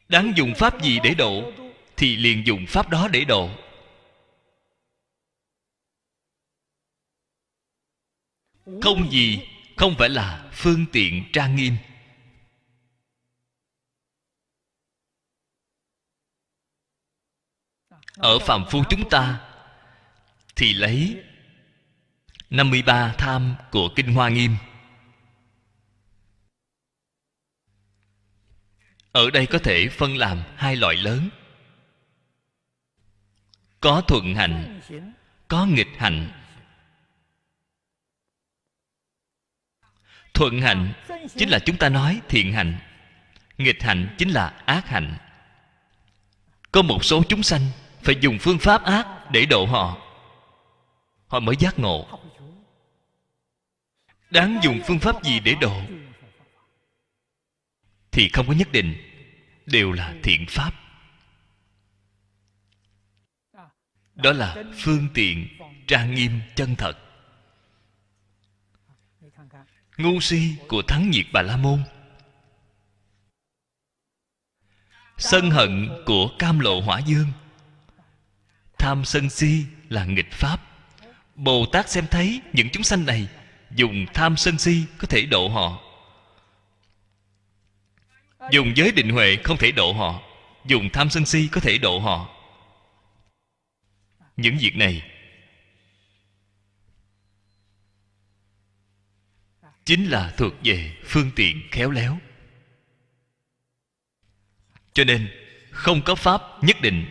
Đáng dùng pháp gì để độ, thì liền dùng pháp đó để độ. Không gì, không phải là phương tiện trang nghiêm. Ở phàm phu chúng ta, thì lấy 53 tham của Kinh Hoa Nghiêm. Ở đây có thể phân làm hai loại lớn. Có thuận hạnh Có nghịch hạnh thuận hạnh chính là chúng ta nói thiện hạnh nghịch hạnh chính là ác hạnh có một số chúng sanh phải dùng phương pháp ác để độ họ. Họ mới giác ngộ đáng dùng phương pháp gì để độ? Thì không có nhất định, đều là thiện pháp. Đó là phương tiện trang nghiêm chân thật. Ngu si của thắng nhiệt bà la môn. Sân hận của cam lộ hỏa dương. Tham sân si là nghịch pháp. Bồ tát xem thấy những chúng sanh này dùng tham sân si có thể độ họ. Dùng giới định huệ không thể độ họ. Dùng tham sân si có thể độ họ. Những việc này chính là thuộc về phương tiện khéo léo. Cho nên, không có pháp nhất định.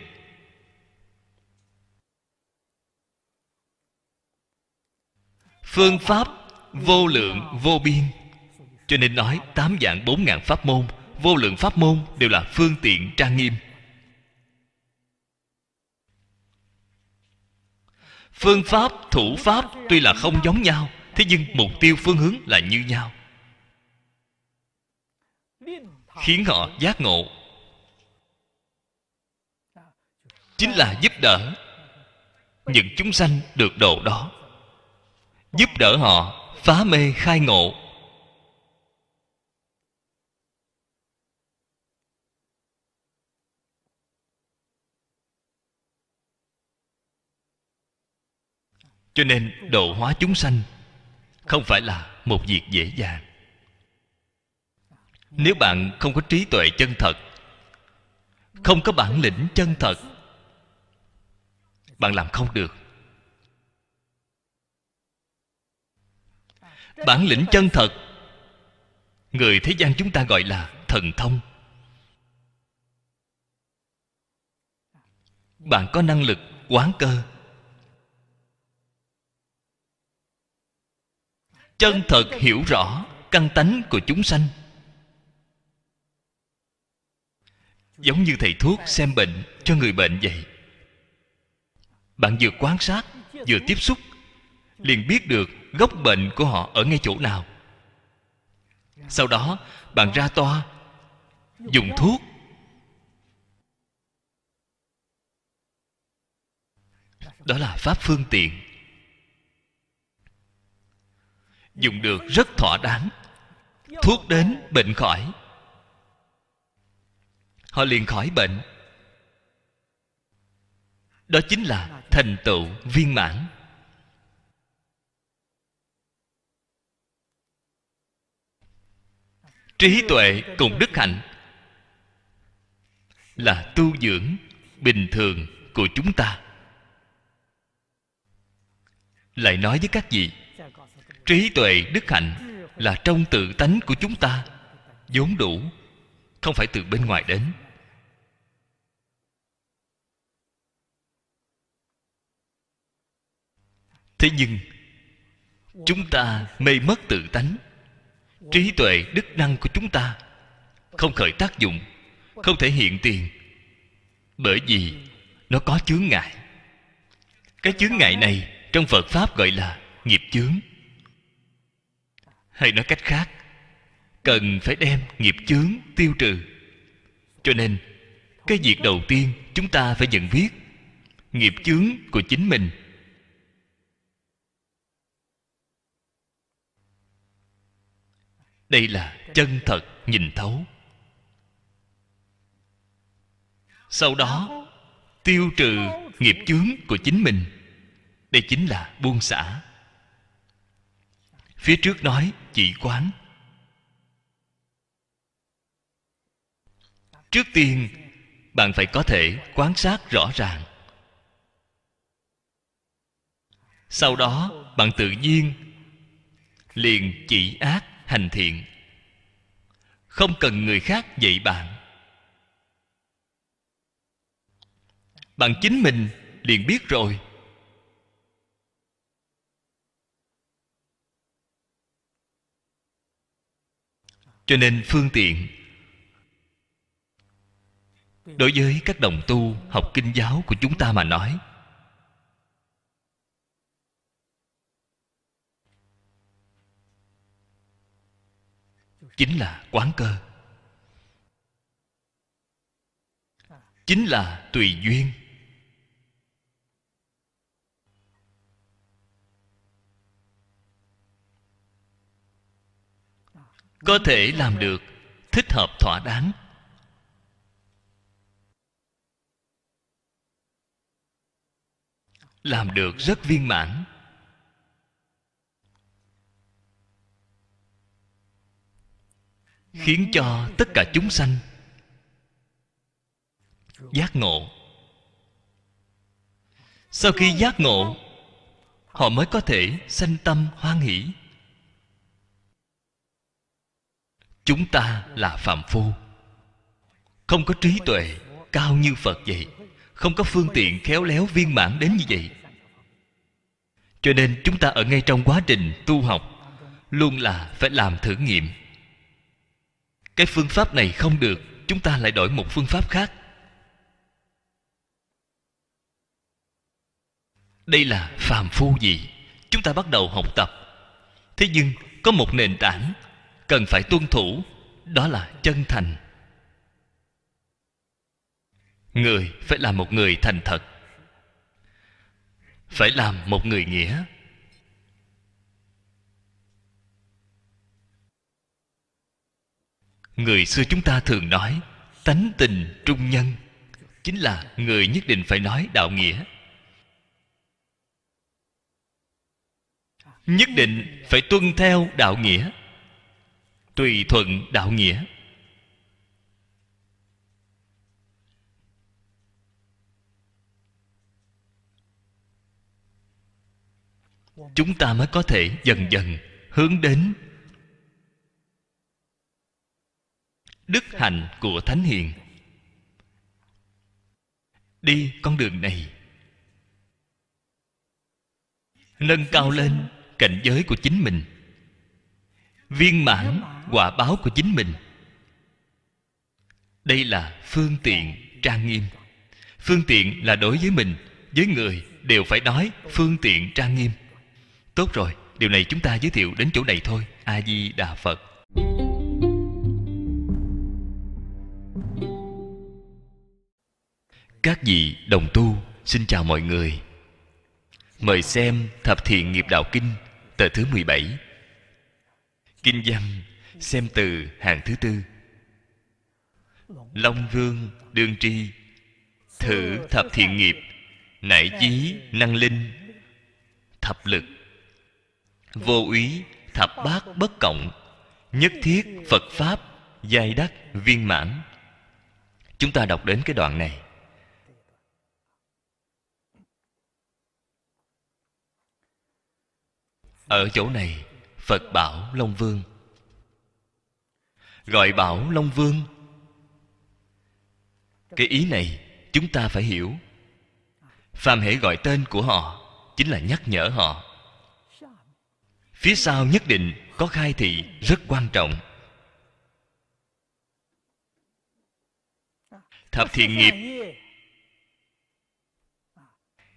Phương pháp vô lượng vô biên. Cho nên nói tám dạng bốn ngàn pháp môn, vô lượng pháp môn đều là phương tiện trang nghiêm. Phương pháp, thủ pháp tuy là không giống nhau, thế nhưng mục tiêu phương hướng là như nhau. Khiến họ giác ngộ. Chính là giúp đỡ những chúng sanh được độ đó. Giúp đỡ họ phá mê khai ngộ. Cho nên độ hóa chúng sanh không phải là một việc dễ dàng. Nếu bạn không có trí tuệ chân thật, không có bản lĩnh chân thật, bạn làm không được. Bản lĩnh chân thật. Người thế gian chúng ta gọi là thần thông. Bạn có năng lực quán cơ. Chân thật hiểu rõ căn tánh của chúng sanh. Giống như thầy thuốc xem bệnh cho người bệnh vậy. Bạn vừa quan sát, vừa tiếp xúc liền biết được gốc bệnh của họ ở ngay chỗ nào. Sau đó, bạn ra toa, dùng thuốc. Đó là pháp phương tiện. Dùng được rất thỏa đáng. Thuốc đến bệnh khỏi. Họ liền khỏi bệnh. Đó chính là thành tựu viên mãn. Trí tuệ cùng đức hạnh là tu dưỡng bình thường của chúng ta. Lại nói với các vị, trí tuệ đức hạnh là trong tự tánh của chúng ta, vốn đủ, không phải từ bên ngoài đến. Thế nhưng, chúng ta mê mất tự tánh trí tuệ đức năng của chúng ta không khởi tác dụng, không thể hiện tiền, bởi vì nó có chướng ngại. Cái chướng ngại này trong phật pháp gọi là nghiệp chướng. Hay nói cách khác, cần phải đem nghiệp chướng tiêu trừ. Cho nên, cái việc đầu tiên chúng ta phải nhận biết nghiệp chướng của chính mình đây là chân thật nhìn thấu. Sau đó, tiêu trừ nghiệp chướng của chính mình. Đây chính là buông xả. Phía trước nói, chỉ quán. Trước tiên, bạn phải có thể quan sát rõ ràng. Sau đó, bạn tự nhiên liền chỉ ác hành thiện. Không cần người khác dạy bạn. Bạn chính mình liền biết rồi. Cho nên phương tiện đối với các đồng tu học kinh giáo của chúng ta mà nói chính là quán cơ. Chính là tùy duyên. Có thể làm được, thích hợp thỏa đáng. Làm được rất viên mãn. Khiến cho tất cả chúng sanh giác ngộ. Sau khi giác ngộ, họ mới có thể sanh tâm hoan hỷ. Chúng ta là phạm phu, không có trí tuệ cao như phật vậy, không có phương tiện khéo léo viên mãn đến như vậy. Cho nên chúng ta ở ngay trong quá trình tu học luôn là phải làm thử nghiệm cái phương pháp này không được, chúng ta lại đổi một phương pháp khác. Đây là phàm phu gì? Chúng ta bắt đầu học tập. Thế nhưng, có một nền tảng cần phải tuân thủ, đó là chân thành. Người phải là một người thành thật. Phải làm một người nghĩa. Người xưa chúng ta thường nói, tánh tình trung nhân. Chính là người nhất định phải nói đạo nghĩa. Nhất định phải tuân theo đạo nghĩa, tùy thuận đạo nghĩa. Chúng ta mới có thể dần dần hướng đến đức hạnh của thánh hiền. Đi con đường này. Nâng cao lên cảnh giới của chính mình. Viên mãn quả báo của chính mình. Đây là phương tiện trang nghiêm. Phương tiện là đối với mình, với người đều phải nói phương tiện trang nghiêm. Tốt rồi, điều này chúng ta giới thiệu đến chỗ này thôi. A di đà phật. Các vị đồng tu, xin chào mọi người. Mời xem thập thiện nghiệp đạo kinh, tờ thứ 17 kinh văn, xem từ hàng thứ tư. Long vương đương tri, thử thập thiện nghiệp, nải chí năng linh. Thập lực, vô úy thập bát bất cộng, nhất thiết phật pháp, giai đắc viên mãn. Chúng ta đọc đến cái đoạn này. Ở chỗ này, phật bảo long vương. Gọi bảo long vương. Cái ý này chúng ta phải hiểu. Phàm hễ gọi tên của họ, chính là nhắc nhở họ. Phía sau nhất định có khai thị rất quan trọng. Thập thiện nghiệp.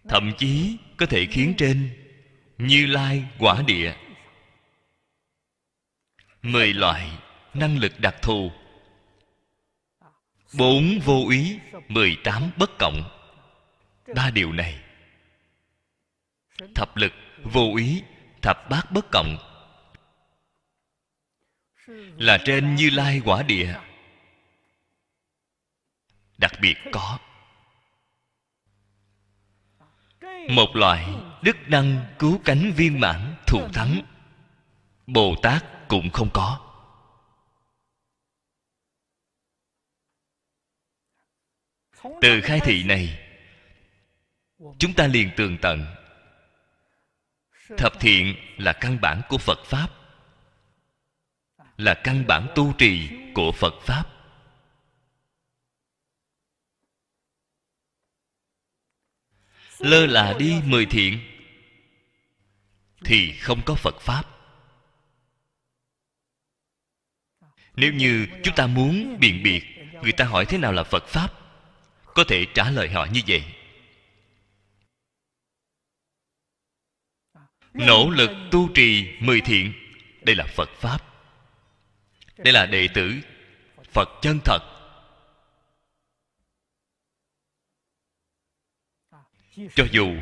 Thậm chí có thể khiến trên như lai quả địa. Mười loại năng lực đặc thù. Bốn vô úy mười tám bất cộng. Ba điều này. Thập lực, vô úy thập bát bất cộng. Là trên như lai quả địa. Đặc biệt có một loại đức năng cứu cánh viên mãn thù thắng. Bồ tát cũng không có. Từ khai thị này, chúng ta liền tường tận. Thập thiện là căn bản của phật pháp, là căn bản tu trì của phật pháp. Lơ là đi mười thiện. Thì không có phật pháp. Nếu như chúng ta muốn biện biệt, người ta hỏi thế nào là phật pháp? Có thể trả lời họ như vậy. Nỗ lực tu trì mười thiện. Đây là phật pháp. Đây là đệ tử phật chân thật. Cho dù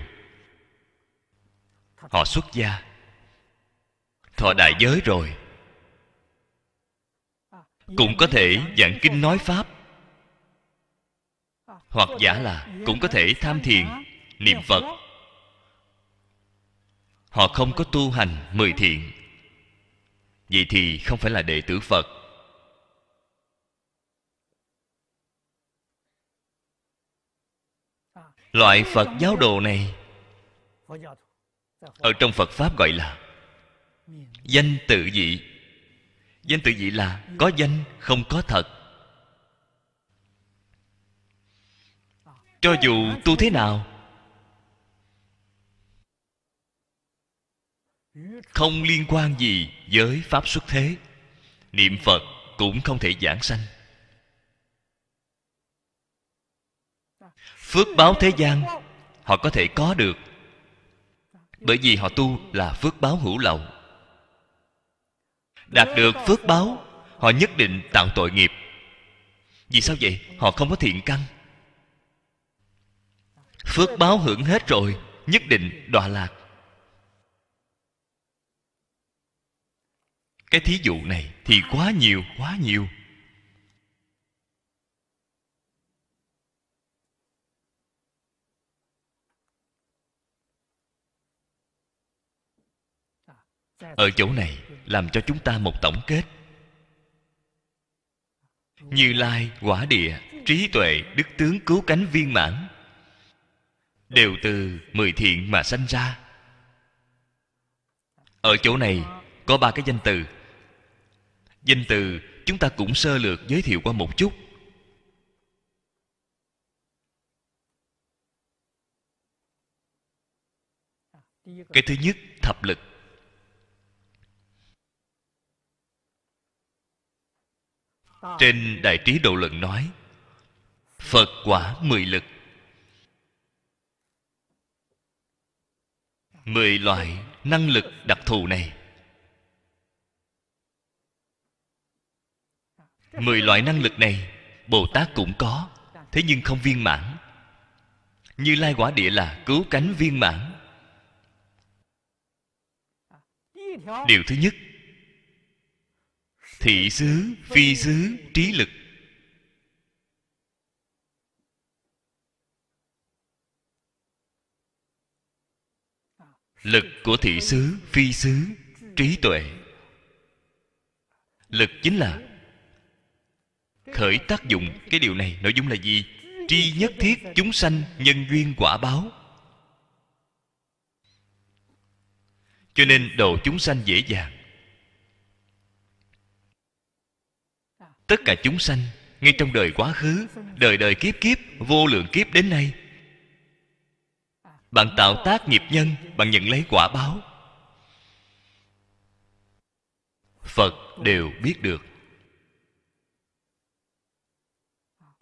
họ xuất gia, thọ đại giới rồi, cũng có thể giảng kinh nói pháp, hoặc giả là cũng có thể tham thiền, niệm phật. Họ không có tu hành mười thiện, vậy thì không phải là đệ tử phật. Loại phật giáo đồ này ở trong phật pháp gọi là danh tự dị. Danh tự dị là có danh, không có thật. Cho dù tu thế nào, không liên quan gì với pháp xuất thế, niệm phật cũng không thể giảng sanh. Phước báo thế gian, họ có thể có được. Bởi vì họ tu là phước báo hữu lậu. Đạt được phước báo, họ nhất định tạo tội nghiệp. Vì sao vậy? Họ không có thiện căn. Phước báo hưởng hết rồi, nhất định đọa lạc. Cái thí dụ này thì quá nhiều quá nhiều. Ở chỗ này, làm cho chúng ta một tổng kết. Như lai, quả địa, trí tuệ, đức tướng cứu cánh viên mãn, đều từ mười thiện mà sanh ra. Ở chỗ này, có ba cái danh từ. Danh từ chúng ta cũng sơ lược giới thiệu qua một chút. Cái thứ nhất, thập lực. Trên đại trí độ luận nói, phật quả mười lực. Mười loại năng lực đặc thù này. Mười loại năng lực này, bồ tát cũng có, thế nhưng không viên mãn. Như lai quả địa là cứu cánh viên mãn. Điều thứ nhất thị xứ, phi xứ, trí lực. Lực của thị xứ, phi xứ, trí tuệ. Lực chính là khởi tác dụng. Cái điều này nội dung là gì? Tri nhất thiết chúng sanh nhân duyên quả báo. Cho nên độ chúng sanh dễ dàng. Tất cả chúng sanh, ngay trong đời quá khứ, đời đời kiếp kiếp, vô lượng kiếp đến nay. Bạn tạo tác nghiệp nhân, bạn nhận lấy quả báo. Phật đều biết được.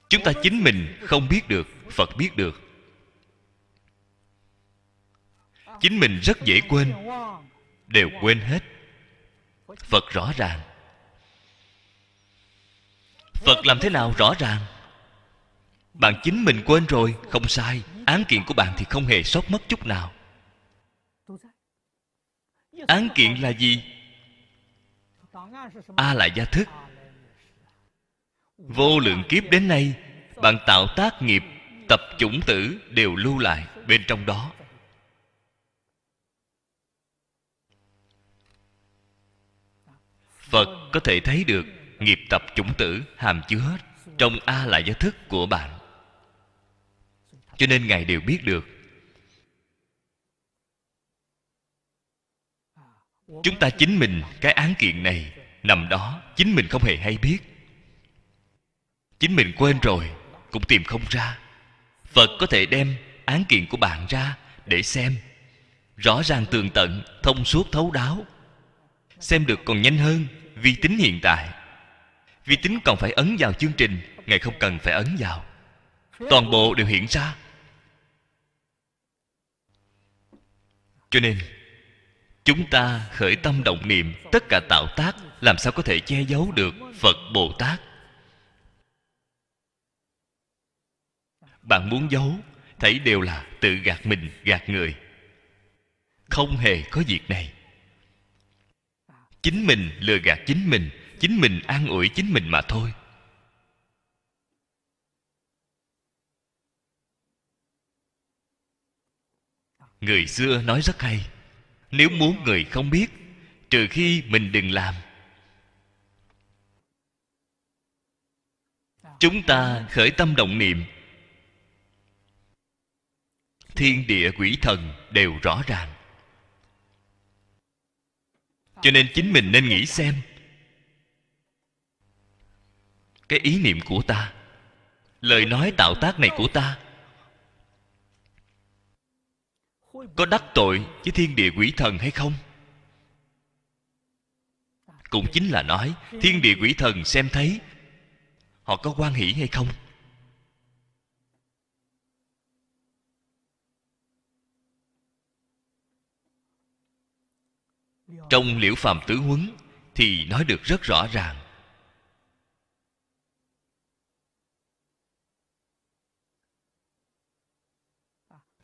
Chúng ta chính mình không biết được, phật biết được. Chính mình rất dễ quên, đều quên hết. Phật rõ ràng phật làm thế nào rõ ràng? Bạn chính mình quên rồi, không sai. Án kiện của bạn thì không hề sót mất chút nào. Án kiện là gì? A là gia thức. Vô lượng kiếp đến nay, bạn tạo tác nghiệp, tập chủng tử đều lưu lại bên trong đó. Phật có thể thấy được nghiệp tập chủng tử, hàm chứa trong a lại do thức của bạn. Cho nên ngài đều biết được. Chúng ta chính mình, cái án kiện này, nằm đó, chính mình không hề hay biết. Chính mình quên rồi, cũng tìm không ra. Phật có thể đem án kiện của bạn ra để xem. Rõ ràng tường tận, thông suốt thấu đáo. Xem được còn nhanh hơn vi tính hiện tại vi tính còn phải ấn vào chương trình, ngài không cần phải ấn vào. Toàn bộ đều hiện ra. Cho nên, chúng ta khởi tâm động niệm, tất cả tạo tác, làm sao có thể che giấu được phật bồ tát? Bạn muốn giấu, thấy đều là tự gạt mình, gạt người. Không hề có việc này. Chính mình lừa gạt chính mình chính mình an ủi chính mình mà thôi. Người xưa nói rất hay, nếu muốn người không biết, trừ khi mình đừng làm. Chúng ta khởi tâm động niệm. Thiên địa quỷ thần đều rõ ràng. Cho nên chính mình nên nghĩ xem cái ý niệm của ta, lời nói tạo tác này của ta. Có đắc tội với thiên địa quỷ thần hay không? Cũng chính là nói, thiên địa quỷ thần xem thấy, họ có quan hỷ hay không? Trong liễu phàm tứ huấn thì nói được rất rõ ràng.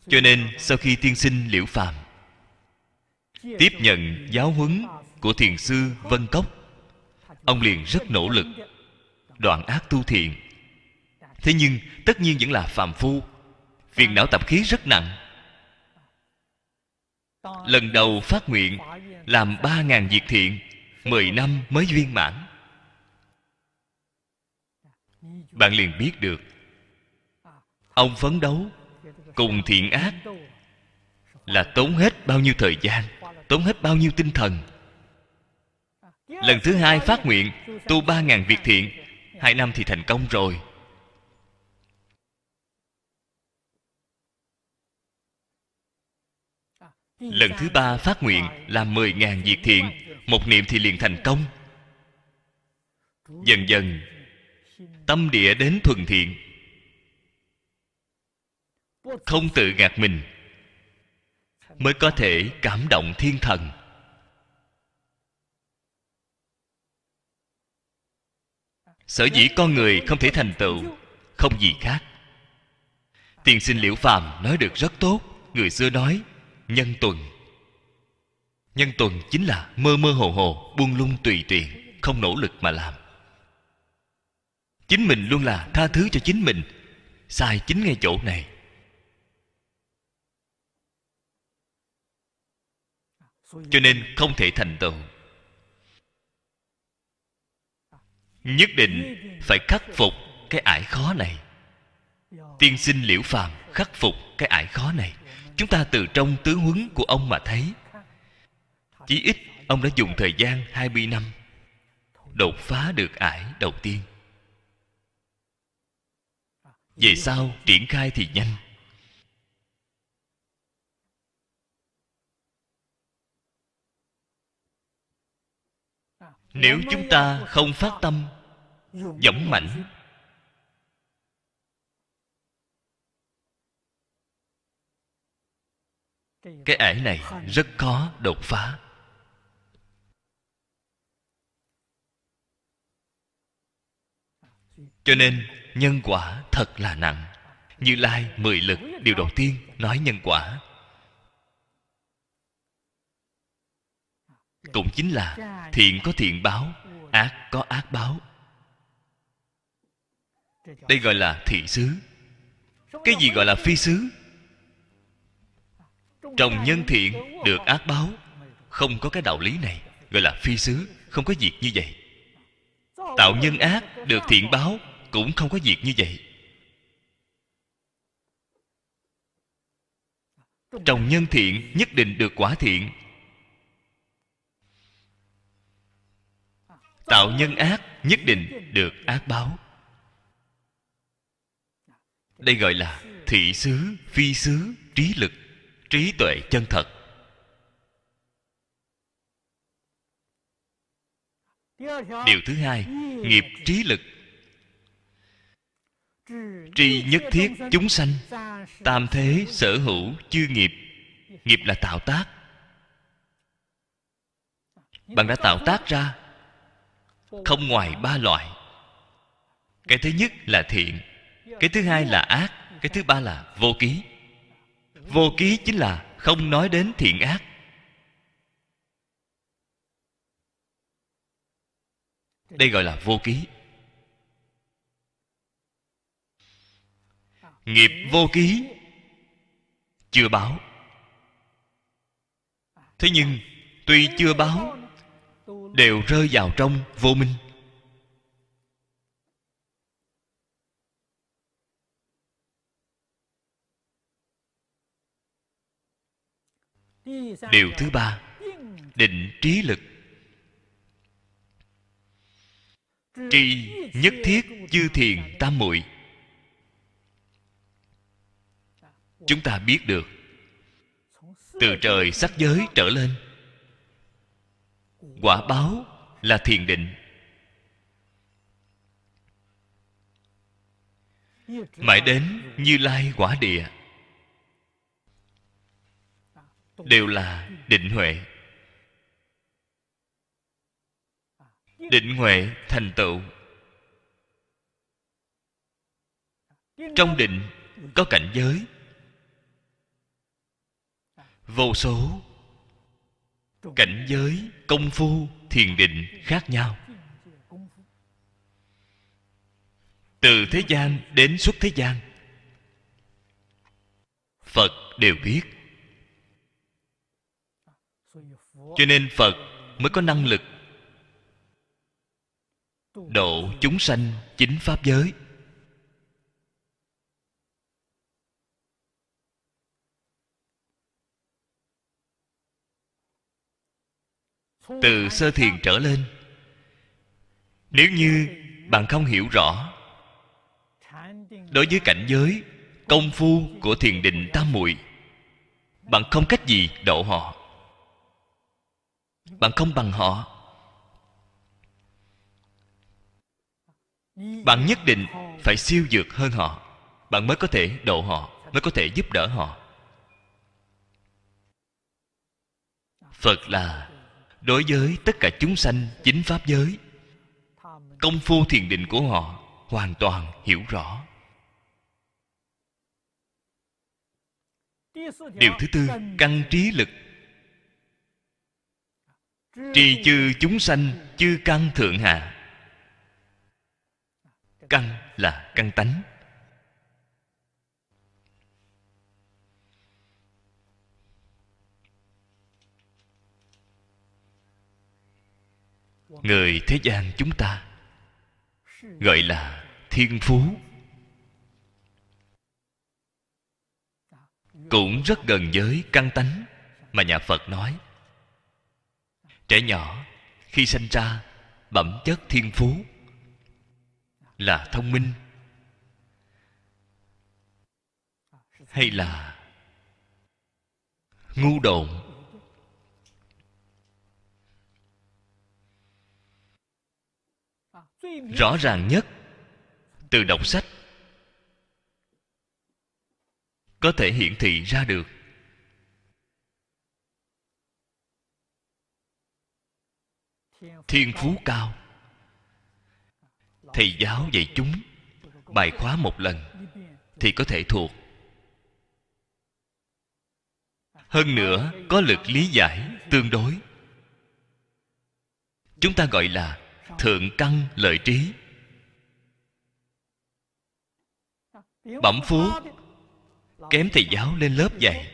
Cho nên sau khi tiên sinh liễu phàm tiếp nhận giáo huấn của thiền sư vân cốc, ông liền rất nỗ lực, đoạn ác tu thiện thế nhưng tất nhiên vẫn là phàm phu, phiền não tập khí rất nặng. Lần đầu phát nguyện làm ba ngàn việc thiện, mười năm mới viên mãn. Bạn liền biết được, ông phấn đấu cùng thiện ác. Là tốn hết bao nhiêu thời gian, tốn hết bao nhiêu tinh thần. Lần thứ hai phát nguyện, tu ba ngàn việc thiện, hai năm thì thành công rồi. Lần thứ ba phát nguyện làm mười ngàn việc thiện, một niệm thì liền thành công. Dần dần, tâm địa đến thuần thiện không tự gạt mình, mới có thể cảm động thiên thần. Sở dĩ con người không thể thành tựu, không gì khác. Tiền sinh liễu phàm nói được rất tốt, người xưa nói, nhân tuần. Nhân tuần chính là mơ mơ hồ hồ, buông lung tùy tiện không nỗ lực mà làm. Chính mình luôn là tha thứ cho chính mình. Sai chính ngay chỗ này. Cho nên không thể thành tựu. Nhất định phải khắc phục cái ải khó này. Tiên sinh liễu phàm khắc phục cái ải khó này. Chúng ta từ trong tứ huấn của ông mà thấy. Chí ít ông đã dùng thời gian 20 năm đột phá được ải đầu tiên. Về sau triển khai thì nhanh. Nếu chúng ta không phát tâm dũng mãnh cái ải này rất khó đột phá. Cho nên, nhân quả thật là nặng. Như lai mười lực, điều đầu tiên nói nhân quả. Cũng chính là thiện có thiện báo, ác có ác báo. Đây gọi là thị xứ. Cái gì gọi là phi xứ? Trồng nhân thiện được ác báo, không có cái đạo lý này, gọi là phi xứ, không có việc như vậy. Tạo nhân ác được thiện báo, cũng không có việc như vậy. Trồng nhân thiện nhất định được quả thiện tạo nhân ác, nhất định được ác báo. Đây gọi là thị xứ, phi xứ, trí lực, trí tuệ chân thật. Điều thứ hai, nghiệp trí lực. Tri nhất thiết chúng sanh, tam thế sở hữu chư nghiệp. Nghiệp là tạo tác. Bạn đã tạo tác ra không ngoài ba loại. Cái thứ nhất là thiện, cái thứ hai là ác, cái thứ ba là vô ký. Vô ký chính là không nói đến thiện ác. Đây gọi là vô ký. Nghiệp vô ký chưa báo. Thế nhưng tuy chưa báo đều rơi vào trong vô minh. Điều thứ ba, định trí lực. Tri nhất thiết chư thiền tam muội. Chúng ta biết được, từ trời sắc giới trở lên quả báo là thiền định. Mãi đến như lai quả địa, đều là định huệ. Định huệ thành tựu. Trong định có cảnh giới. Vô số cảnh giới, công phu, thiền định khác nhau. Từ thế gian đến xuất thế gian, phật đều biết. Cho nên phật mới có năng lực độ chúng sanh chính pháp giới. Từ sơ thiền trở lên. Nếu như bạn không hiểu rõ, đối với cảnh giới, công phu của thiền định tam muội, bạn không cách gì độ họ. Bạn không bằng họ. Bạn nhất định phải siêu dược hơn họ. Bạn mới có thể độ họ, mới có thể giúp đỡ họ. Phật là đối với tất cả chúng sanh chính pháp giới, công phu thiền định của họ hoàn toàn hiểu rõ. Điều thứ tư, căn trí lực. Trì chư chúng sanh, chư căn thượng hạ. Căn là căn tánh. Người thế gian chúng ta, gọi là thiên phú. Cũng rất gần với căn tánh mà nhà phật nói. Trẻ nhỏ khi sinh ra, bẩm chất thiên phú là thông minh hay là ngu độn? Rõ ràng nhất từ đọc sách có thể hiển thị ra được. Thiên phú cao. Thầy giáo dạy chúng bài khóa một lần thì có thể thuộc. Hơn nữa, có lực lý giải tương đối. Chúng ta gọi là thượng căn lợi trí. Bẩm phú kém thầy giáo lên lớp dạy.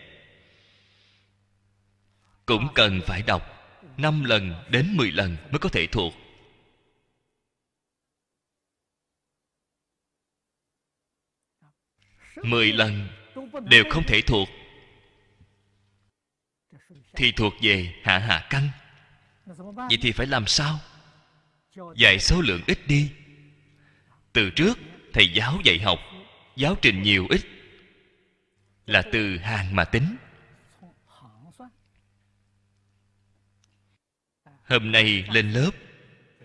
Cũng cần phải đọc năm lần đến mười lần mới có thể thuộc. Mười lần đều không thể thuộc. Thì thuộc về hạ hạ căn. Vậy thì phải làm sao? Dạy số lượng ít đi. Từ trước, thầy giáo dạy học, giáo trình nhiều ít. Là từ hàng mà tính. Hôm nay lên lớp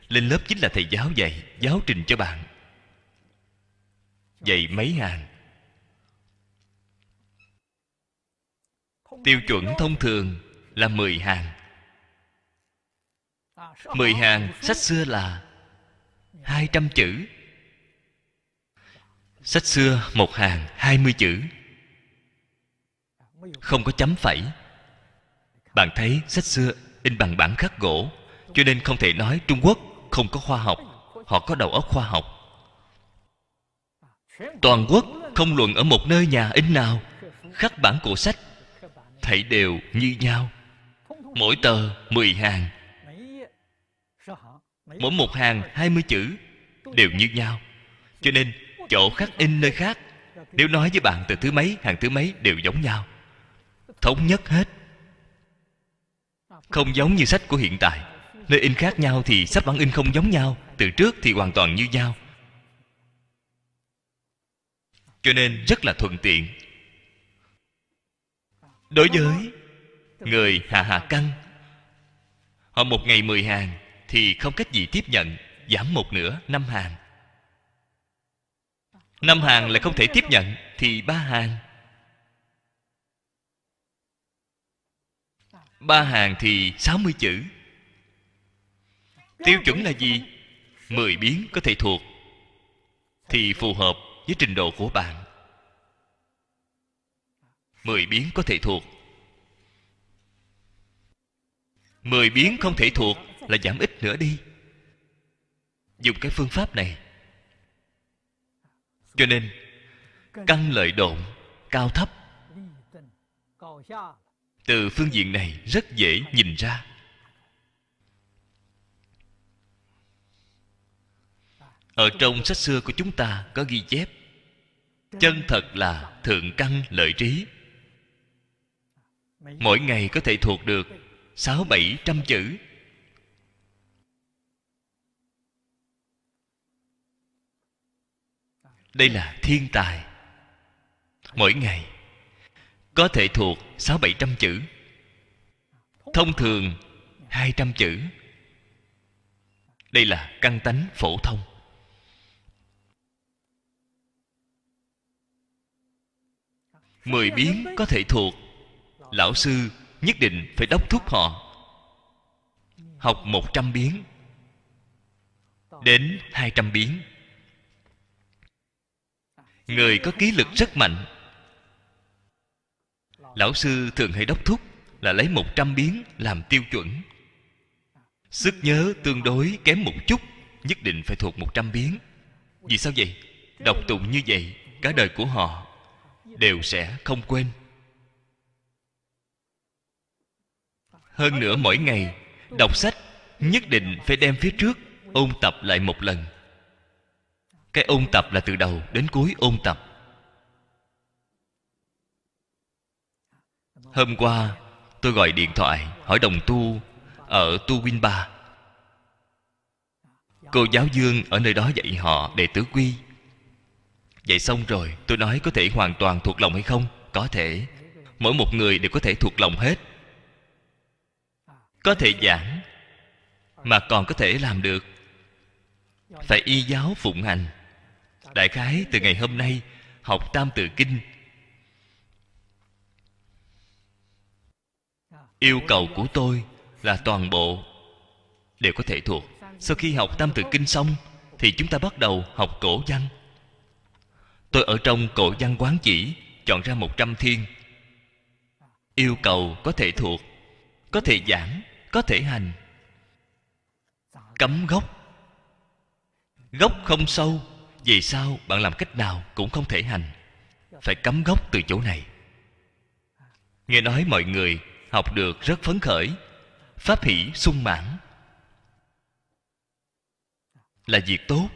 lên lớp chính là thầy giáo dạy, giáo trình cho bạn. Dạy mấy hàng tiêu chuẩn thông thường là 10 hàng 10 hàng, sách xưa là 200 chữ. Sách xưa một hàng 20 chữ. Không có chấm phẩy. Bạn thấy sách xưa in bằng bản khắc gỗ, Cho nên không thể nói Trung Quốc không có khoa học, Họ có đầu óc khoa học. Toàn quốc không luận ở một nơi nhà in nào, Khắc bản cổ sách Thảy đều như nhau. Mỗi tờ 10 hàng Mỗi một hàng 20 chữ Đều như nhau. Cho nên, chỗ khắc in nơi khác Nếu nói với bạn từ thứ mấy, hàng thứ mấy đều giống nhau. Thống nhất hết. Không giống như sách của hiện tại. Nơi in khác nhau thì sách bản in không giống nhau. Từ trước thì hoàn toàn như nhau. Cho nên rất là thuận tiện. Đối với người hạ hạ căn Họ một ngày mười hàng thì không cách gì tiếp nhận, Giảm một nửa năm hàng. Năm hàng lại không thể tiếp nhận, thì ba hàng. Ba hàng thì sáu mươi chữ. Tiêu chuẩn là gì? mười biến có thể thuộc, thì phù hợp với trình độ của bạn. mười biến có thể thuộc. mười biến không thể thuộc là giảm ít nữa đi. Dùng cái phương pháp này. Cho nên, căn lợi độn cao thấp. Từ phương diện này rất dễ nhìn ra. Ở trong sách xưa của chúng ta có ghi chép, chân thật là thượng căn lợi trí. Mỗi ngày có thể thuộc được sáu bảy trăm chữ. Đây là thiên tài. Mỗi ngày, có thể thuộc sáu bảy trăm chữ. Thông thường, hai trăm chữ. Đây là căn tánh phổ thông. Mười biến có thể thuộc. Lão sư nhất định phải đốc thúc họ. Học một trăm biến. Đến hai trăm biến người có ký lực rất mạnh. Lão sư thường hay đốc thúc là lấy một trăm biến làm tiêu chuẩn. Sức nhớ tương đối kém một chút, nhất định phải thuộc một trăm biến. Vì sao vậy? Đọc tụng như vậy, cả đời của họ đều sẽ không quên. Hơn nữa mỗi ngày đọc sách nhất định phải đem phía trước ôn tập lại một lần cái ôn tập là từ đầu đến cuối ôn tập. Hôm qua, tôi gọi điện thoại, hỏi đồng tu ở tu win ba. Cô giáo dương ở nơi đó dạy họ đệ tử quy. Dạy xong rồi, tôi nói có thể hoàn toàn thuộc lòng hay không? Có thể. Mỗi một người đều có thể thuộc lòng hết. Có thể giảng, mà còn có thể làm được. Phải y giáo phụng hành đại khái từ ngày hôm nay, học tam tự kinh. Yêu cầu của tôi là toàn bộ đều có thể thuộc. Sau khi học tam tự kinh xong, thì chúng ta bắt đầu học cổ văn. Tôi ở trong cổ văn quán chỉ, chọn ra một trăm thiên. Yêu cầu có thể thuộc, có thể giảng, có thể hành. Cấm gốc. Gốc không sâu vì sao bạn làm cách nào cũng không thể hành? Phải cấm gốc từ chỗ này. Nghe nói mọi người học được rất phấn khởi, pháp hỷ sung mãn. Là việc tốt.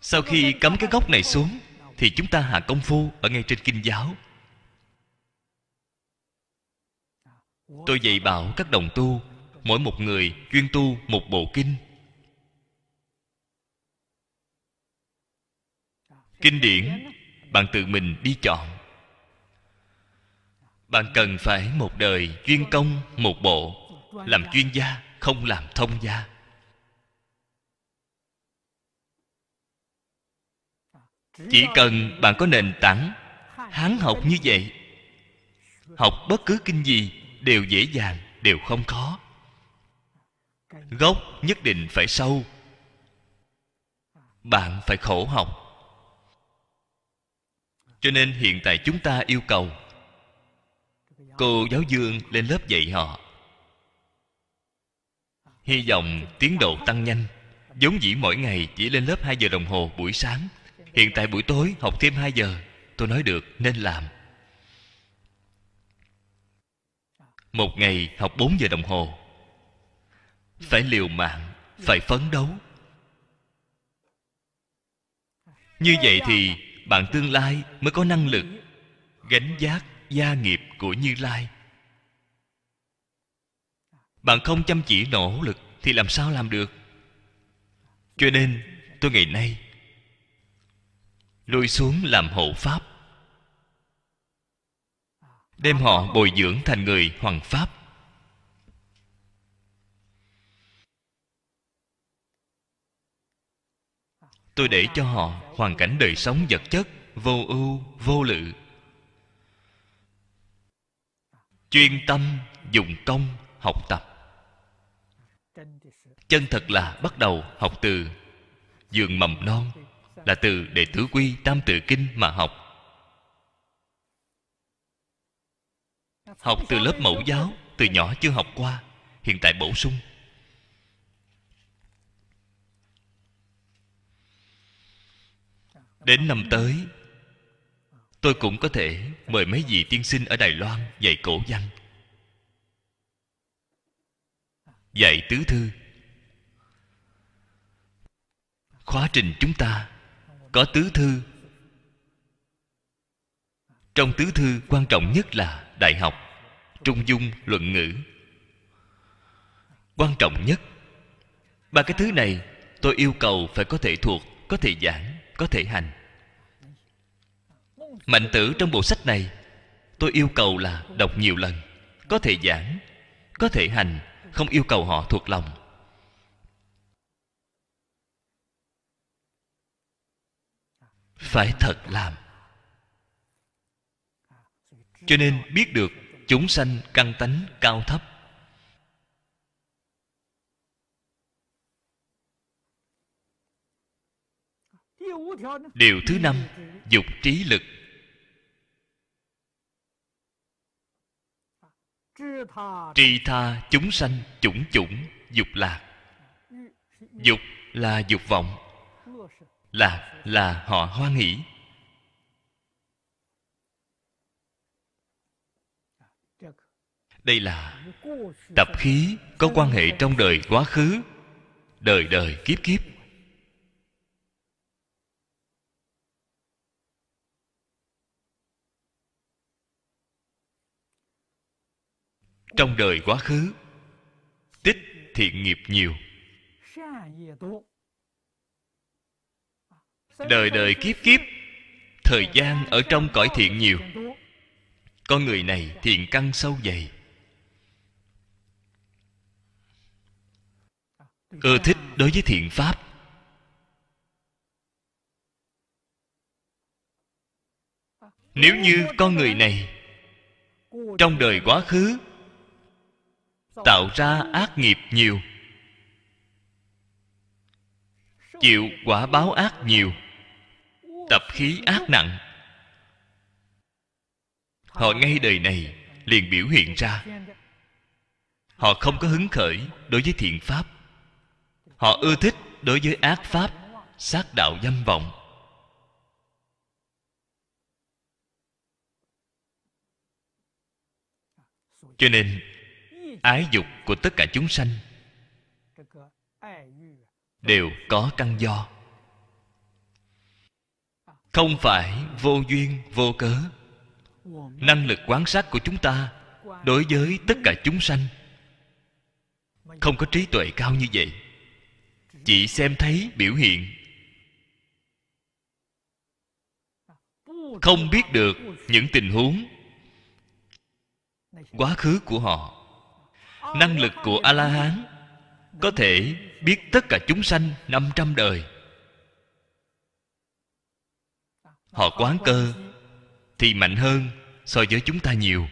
Sau khi cấm cái gốc này xuống, thì chúng ta hạ công phu ở ngay trên kinh giáo. Tôi dạy bảo các đồng tu mỗi một người chuyên tu một bộ kinh. Kinh điển, bạn tự mình đi chọn. Bạn cần phải một đời chuyên công, một bộ, làm chuyên gia, không làm thông gia. Chỉ cần bạn có nền tảng, hán học như vậy, học bất cứ kinh gì, đều dễ dàng, đều không khó gốc nhất định phải sâu. Bạn phải khổ học. Cho nên hiện tại chúng ta yêu cầu cô giáo dương lên lớp dạy họ. Hy vọng tiến độ tăng nhanh. Giống dĩ mỗi ngày chỉ lên lớp 2 giờ đồng hồ buổi sáng. Hiện tại buổi tối học thêm 2 giờ. Tôi nói được, nên làm. Một ngày học 4 giờ đồng hồ phải liều mạng, phải phấn đấu. Như vậy thì bạn tương lai mới có năng lực gánh giác gia nghiệp của như lai. Bạn không chăm chỉ nỗ lực thì làm sao làm được? Cho nên, tôi ngày nay lui xuống làm hộ pháp, đem họ bồi dưỡng thành người hoàng pháp. Tôi để cho họ hoàn cảnh đời sống vật chất, vô ưu, vô lự. Chuyên tâm dùng công học tập. Chân thật là bắt đầu học từ giường mầm non, là từ đệ tử quy tam tự kinh mà học. Học từ lớp mẫu giáo, từ nhỏ chưa học qua, hiện tại bổ sung. Đến năm tới, tôi cũng có thể mời mấy vị tiên sinh ở đài loan dạy cổ văn. Dạy tứ thư. Khóa trình chúng ta có tứ thư. Trong tứ thư quan trọng nhất là đại học trung dung luận ngữ. Quan trọng nhất, ba cái thứ này tôi yêu cầu phải có thể thuộc, có thể giảng, có thể hành mạnh tử trong bộ sách này, tôi yêu cầu là đọc nhiều lần, có thể giảng, có thể hành, không yêu cầu họ thuộc lòng. Phải thật làm. Cho nên biết được chúng sanh căn tánh cao thấp. Điều thứ năm, dục trí lực. Tri tha chúng sanh chủng chủng, dục lạc. Dục là dục vọng. Lạc là họ hoan hỷ. Đây là tập khí có quan hệ trong đời quá khứ, đời đời kiếp kiếp. Trong đời quá khứ, tích thiện nghiệp nhiều. Đời đời kiếp kiếp, thời gian ở trong cõi thiện nhiều. Con người này thiện căn sâu dày. Ưa thích đối với thiện pháp. Nếu như con người này trong đời quá khứ tạo ra ác nghiệp nhiều. Chịu quả báo ác nhiều. Tập khí ác nặng. Họ ngay đời này liền biểu hiện ra. Họ không có hứng khởi đối với thiện pháp. Họ ưa thích đối với ác pháp, sát đạo dâm vọng. Cho nên ái dục của tất cả chúng sanh đều có căn do. Không phải vô duyên, vô cớ. Năng lực quán sát của chúng ta đối với tất cả chúng sanh không có trí tuệ cao như vậy. Chỉ xem thấy biểu hiện. Không biết được những tình huống, quá khứ của họ năng lực của a la hán có thể biết tất cả chúng sanh 500 đời. Họ quán cơ thì mạnh hơn so với chúng ta nhiều.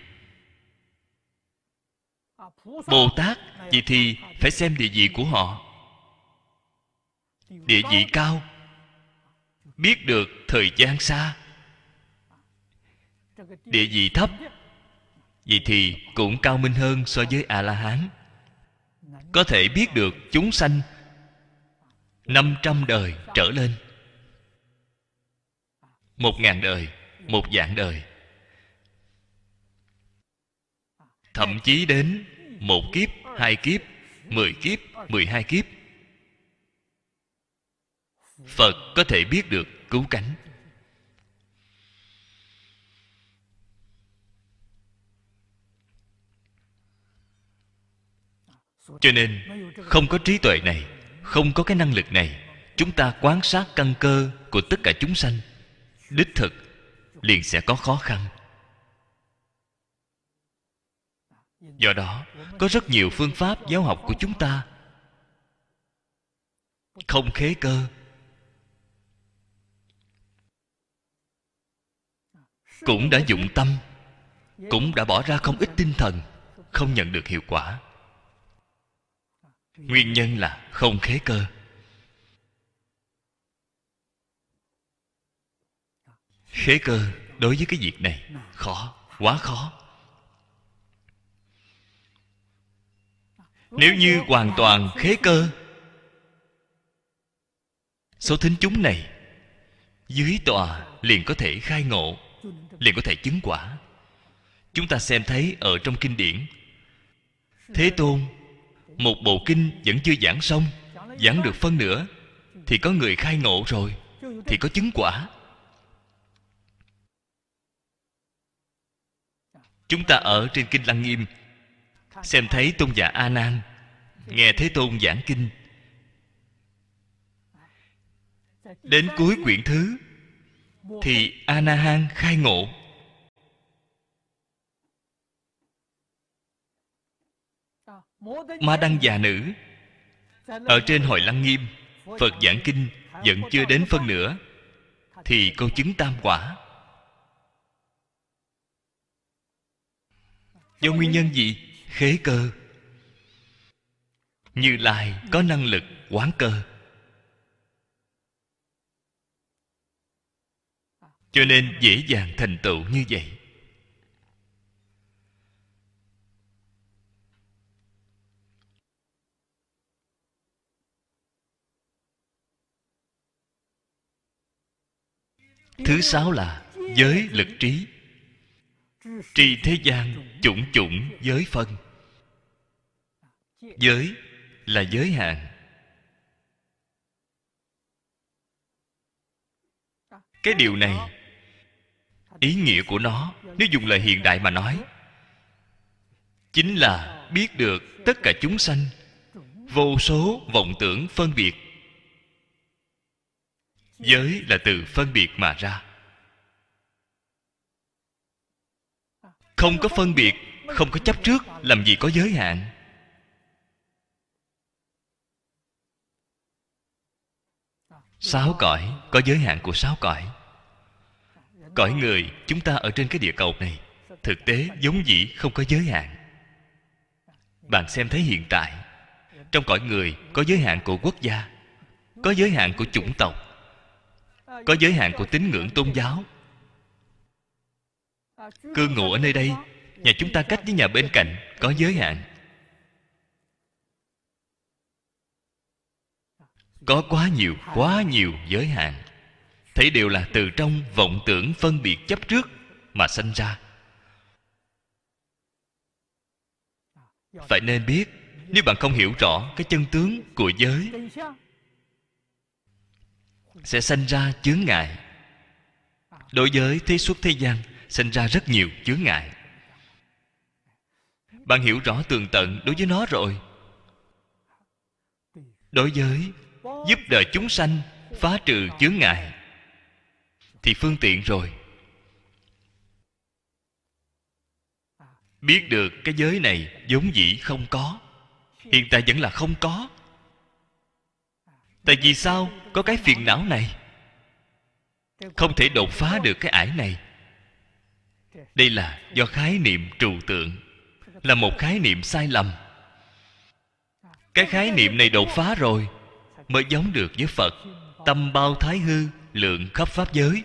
Bồ tát vậy thì phải xem địa vị của họ. Địa vị cao, biết được thời gian xa. Địa vị thấp vậy thì cũng cao minh hơn so với a la hán có thể biết được chúng sanh 500 đời trở lên. Một ngàn đời, một vạn đời. Thậm chí đến một kiếp, hai kiếp, mười kiếp, mười hai kiếp. Phật có thể biết được cứu cánh. Cho nên, không có trí tuệ này, không có cái năng lực này, chúng ta quan sát căn cơ của tất cả chúng sanh. Đích thực, liền sẽ có khó khăn. Do đó, có rất nhiều phương pháp giáo học của chúng ta. Không khế cơ. Cũng đã dụng tâm, cũng đã bỏ ra không ít tinh thần, không nhận được hiệu quả nguyên nhân là không khế cơ. Khế cơ đối với cái việc này khó, quá khó. Nếu như hoàn toàn khế cơ, số thính chúng này dưới tòa liền có thể khai ngộ, liền có thể chứng quả. Chúng ta xem thấy ở trong kinh điển, thế tôn một bộ kinh vẫn chưa giảng xong, giảng được phân nửa, thì có người khai ngộ rồi, thì có chứng quả. Chúng ta ở trên kinh lăng nghiêm, xem thấy tôn giả a nan, nghe thế tôn giảng kinh. Đến cuối quyển thứ, thì a na hang khai ngộ. Ma đăng già nữ. Ở trên hội lăng nghiêm, phật giảng kinh vẫn chưa đến phân nửa, thì con chứng tam quả. Do nguyên nhân gì? Khế cơ. Như lai có năng lực quán cơ. Cho nên dễ dàng thành tựu như vậy. Thứ sáu là giới lực trí. Tri thế gian chủng chủng giới phân. Giới là giới hạn. Cái điều này, ý nghĩa của nó, nếu dùng lời hiện đại mà nói, chính là biết được tất cả chúng sanh, vô số vọng tưởng phân biệt giới là từ phân biệt mà ra. Không có phân biệt, không có chấp trước, làm gì có giới hạn? Sáu cõi, có giới hạn của sáu cõi. Cõi người, chúng ta ở trên cái địa cầu này. Thực tế, giống dĩ, không có giới hạn. Bạn xem thấy hiện tại. Trong cõi người, có giới hạn của quốc gia, có giới hạn của chủng tộc có giới hạn của tín ngưỡng tôn giáo. Cư ngụ ở nơi đây, nhà chúng ta cách với nhà bên cạnh có giới hạn. Có quá nhiều quá nhiều giới hạn. Thấy đều là từ trong vọng tưởng phân biệt chấp trước mà sanh ra. Phải nên biết, nếu bạn không hiểu rõ cái chân tướng của giới sẽ sanh ra chướng ngại. Đối với thế xuất thế gian, sinh ra rất nhiều chướng ngại. Bạn hiểu rõ tường tận đối với nó rồi. Đối với giúp đời chúng sanh, phá trừ chướng ngại, thì phương tiện rồi. Biết được cái giới này vốn dĩ không có, hiện tại vẫn là không có tại vì sao có cái phiền não này? Không thể đột phá được cái ải này. Đây là do khái niệm trừu tượng, là một khái niệm sai lầm. Cái khái niệm này đột phá rồi, mới giống được với phật, tâm bao thái hư, lượng khắp pháp giới.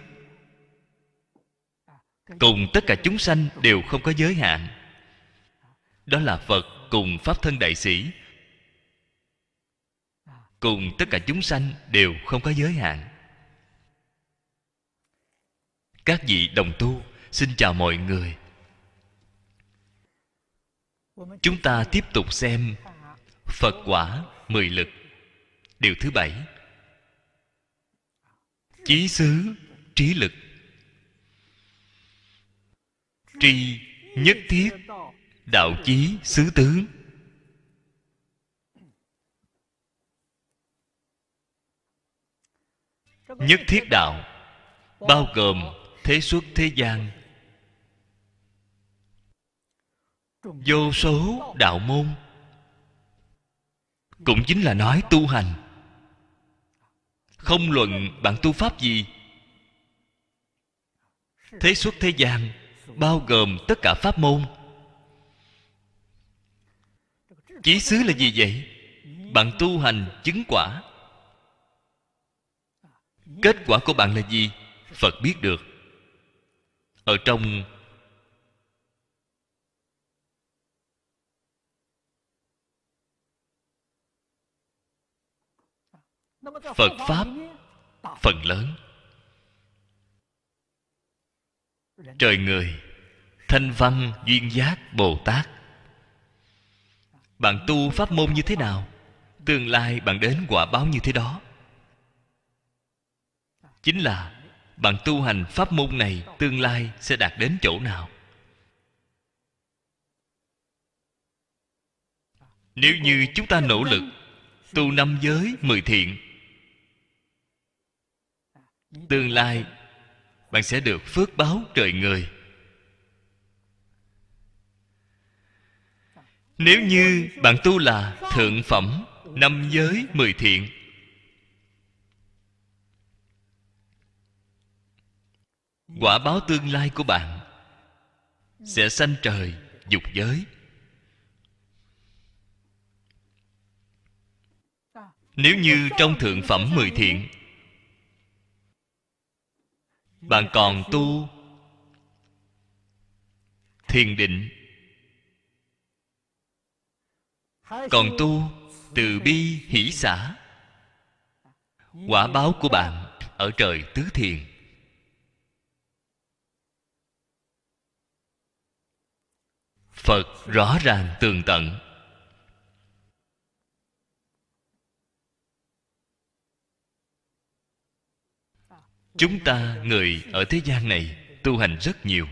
Cùng tất cả chúng sanh đều không có giới hạn. Đó là phật cùng pháp thân đại sĩ cùng tất cả chúng sanh đều không có giới hạn. Các vị đồng tu, xin chào mọi người. Chúng ta tiếp tục xem phật quả mười lực. Điều thứ bảy. Chí xứ, trí lực. Tri nhất thiết, đạo chí xứ tướng nhất thiết đạo, bao gồm thế xuất thế gian. Vô số đạo môn cũng chính là nói tu hành. Không luận bạn tu pháp gì, thế xuất thế gian bao gồm tất cả pháp môn. Chí xứ là gì vậy? Bạn tu hành chứng quả kết quả của bạn là gì? Phật biết được. Ở trong phật pháp, phần lớn, trời người, thanh văn, duyên giác, bồ tát. Bạn tu pháp môn như thế nào? Tương lai bạn đến quả báo như thế đó chính là bạn tu hành pháp môn này tương lai sẽ đạt đến chỗ nào. Nếu như chúng ta nỗ lực tu năm giới mười thiện, tương lai bạn sẽ được phước báo trời người. Nếu như bạn tu là thượng phẩm năm giới mười thiện quả báo tương lai của bạn sẽ sanh trời, dục giới. Nếu như trong thượng phẩm mười thiện, bạn còn tu thiền định, còn tu từ bi hỷ xã quả báo của bạn ở trời tứ thiền. Phật rõ ràng tường tận. Chúng ta, người ở thế gian này, tu hành rất nhiều.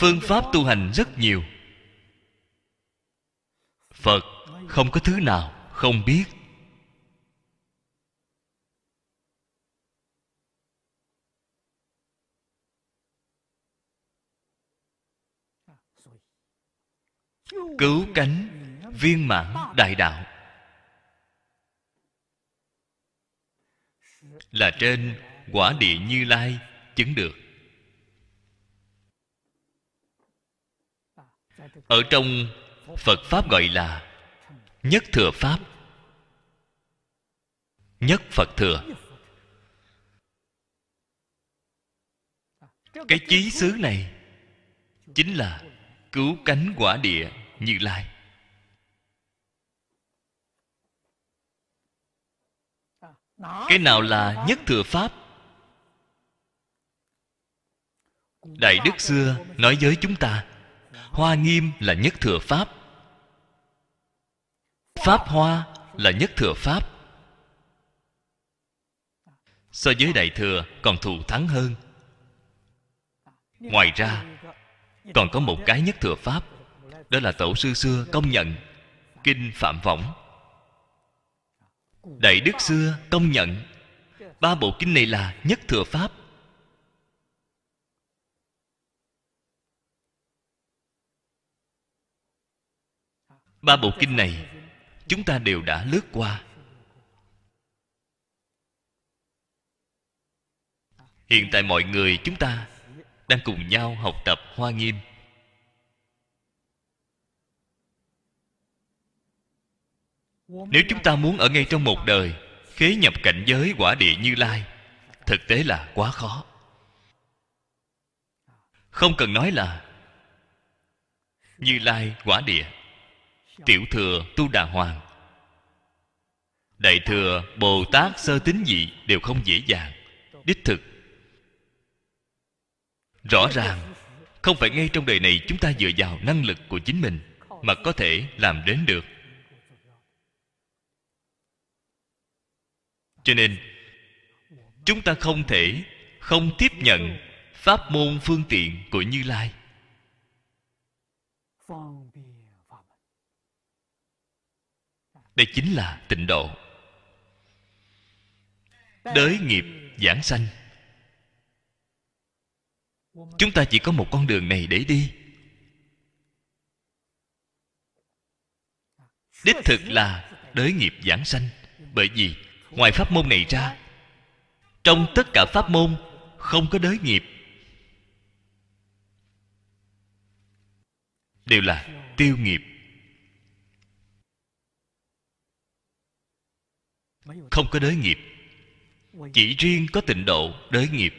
Phương pháp tu hành rất nhiều. Phật không có thứ nào không biết. Cứu cánh, viên mãn đại đạo. Là trên quả địa như lai chứng được. Ở trong phật pháp gọi là nhất thừa pháp. Nhất phật thừa. Cái chí xứ này chính là cứu cánh quả địa như lai. Cái nào là nhất thừa pháp? Đại đức xưa nói với chúng ta, hoa nghiêm là nhất thừa pháp. Pháp hoa là nhất thừa pháp. So với đại thừa còn thù thắng hơn. Ngoài ra, còn có một cái nhất thừa pháp đó là tổ sư xưa công nhận kinh phạm võng. Đại đức xưa công nhận ba bộ kinh này là nhất thừa pháp. Ba bộ kinh này chúng ta đều đã lướt qua. Hiện tại mọi người chúng ta đang cùng nhau học tập hoa nghiêm. Nếu chúng ta muốn ở ngay trong một đời, khế nhập cảnh giới quả địa như lai, thực tế là quá khó. Không cần nói là như lai quả địa, tiểu thừa tu đà hoàng, đại thừa bồ tát sơ tín dị đều không dễ dàng, đích thực. Rõ ràng, không phải ngay trong đời này chúng ta dựa vào năng lực của chính mình mà có thể làm đến được. Cho nên, chúng ta không thể không tiếp nhận pháp môn phương tiện của như lai. Đây chính là tịnh độ. Đới nghiệp giảng sanh. Chúng ta chỉ có một con đường này để đi. Đích thực là đới nghiệp giảng sanh. Bởi vì ngoài pháp môn này ra, trong tất cả pháp môn không có đới nghiệp. Đều là tiêu nghiệp. Không có đới nghiệp. Chỉ riêng có tịnh độ đới nghiệp.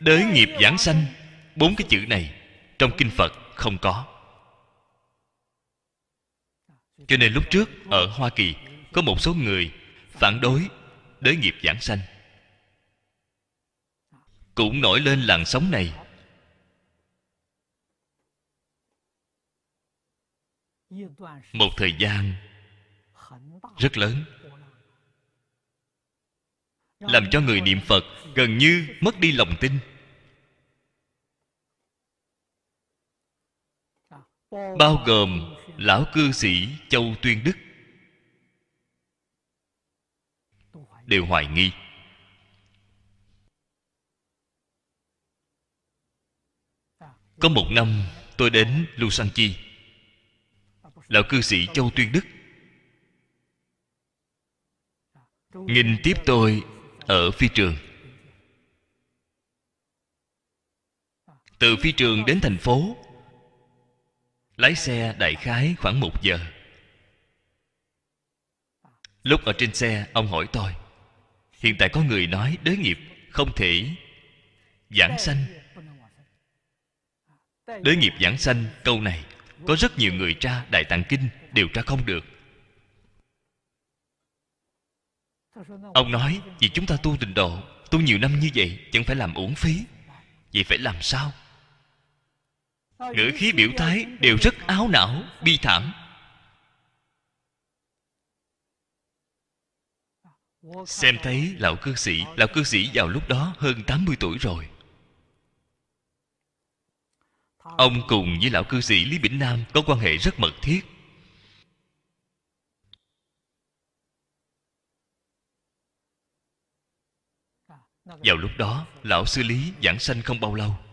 Đới nghiệp giảng sanh, bốn cái chữ này trong kinh phật không có. Cho nên lúc trước, ở hoa kỳ, có một số người phản đối đới nghiệp giảng sanh. Cũng nổi lên làn sóng này. Một thời gian rất lớn, làm cho người niệm phật gần như mất đi lòng tin. Bao gồm lão cư sĩ châu tuyên đức. Đều hoài nghi. Có một năm tôi đến Lưu Xăng Chi, lão cư sĩ châu tuyên đức. Nghìn tiếp tôi ở phi trường. Từ phi trường đến thành phố lái xe đại khái khoảng một giờ. Lúc ở trên xe, ông hỏi tôi, hiện tại có người nói đới nghiệp không thể giảng sanh? Đới nghiệp giảng sanh, câu này, có rất nhiều người tra đại tạng kinh đều tra không được. Ông nói, vì chúng ta tu tình độ, tu nhiều năm như vậy, chẳng phải làm uổng phí. Vậy phải làm sao? Ngữ khí biểu thái đều rất áo não bi thảm. Xem thấy lão cư sĩ lão cư sĩ vào lúc đó hơn 80 tuổi rồi. Ông cùng với lão cư sĩ lý bỉnh nam có quan hệ rất mật thiết. Vào lúc đó lão sư lý giảng sanh không bao lâu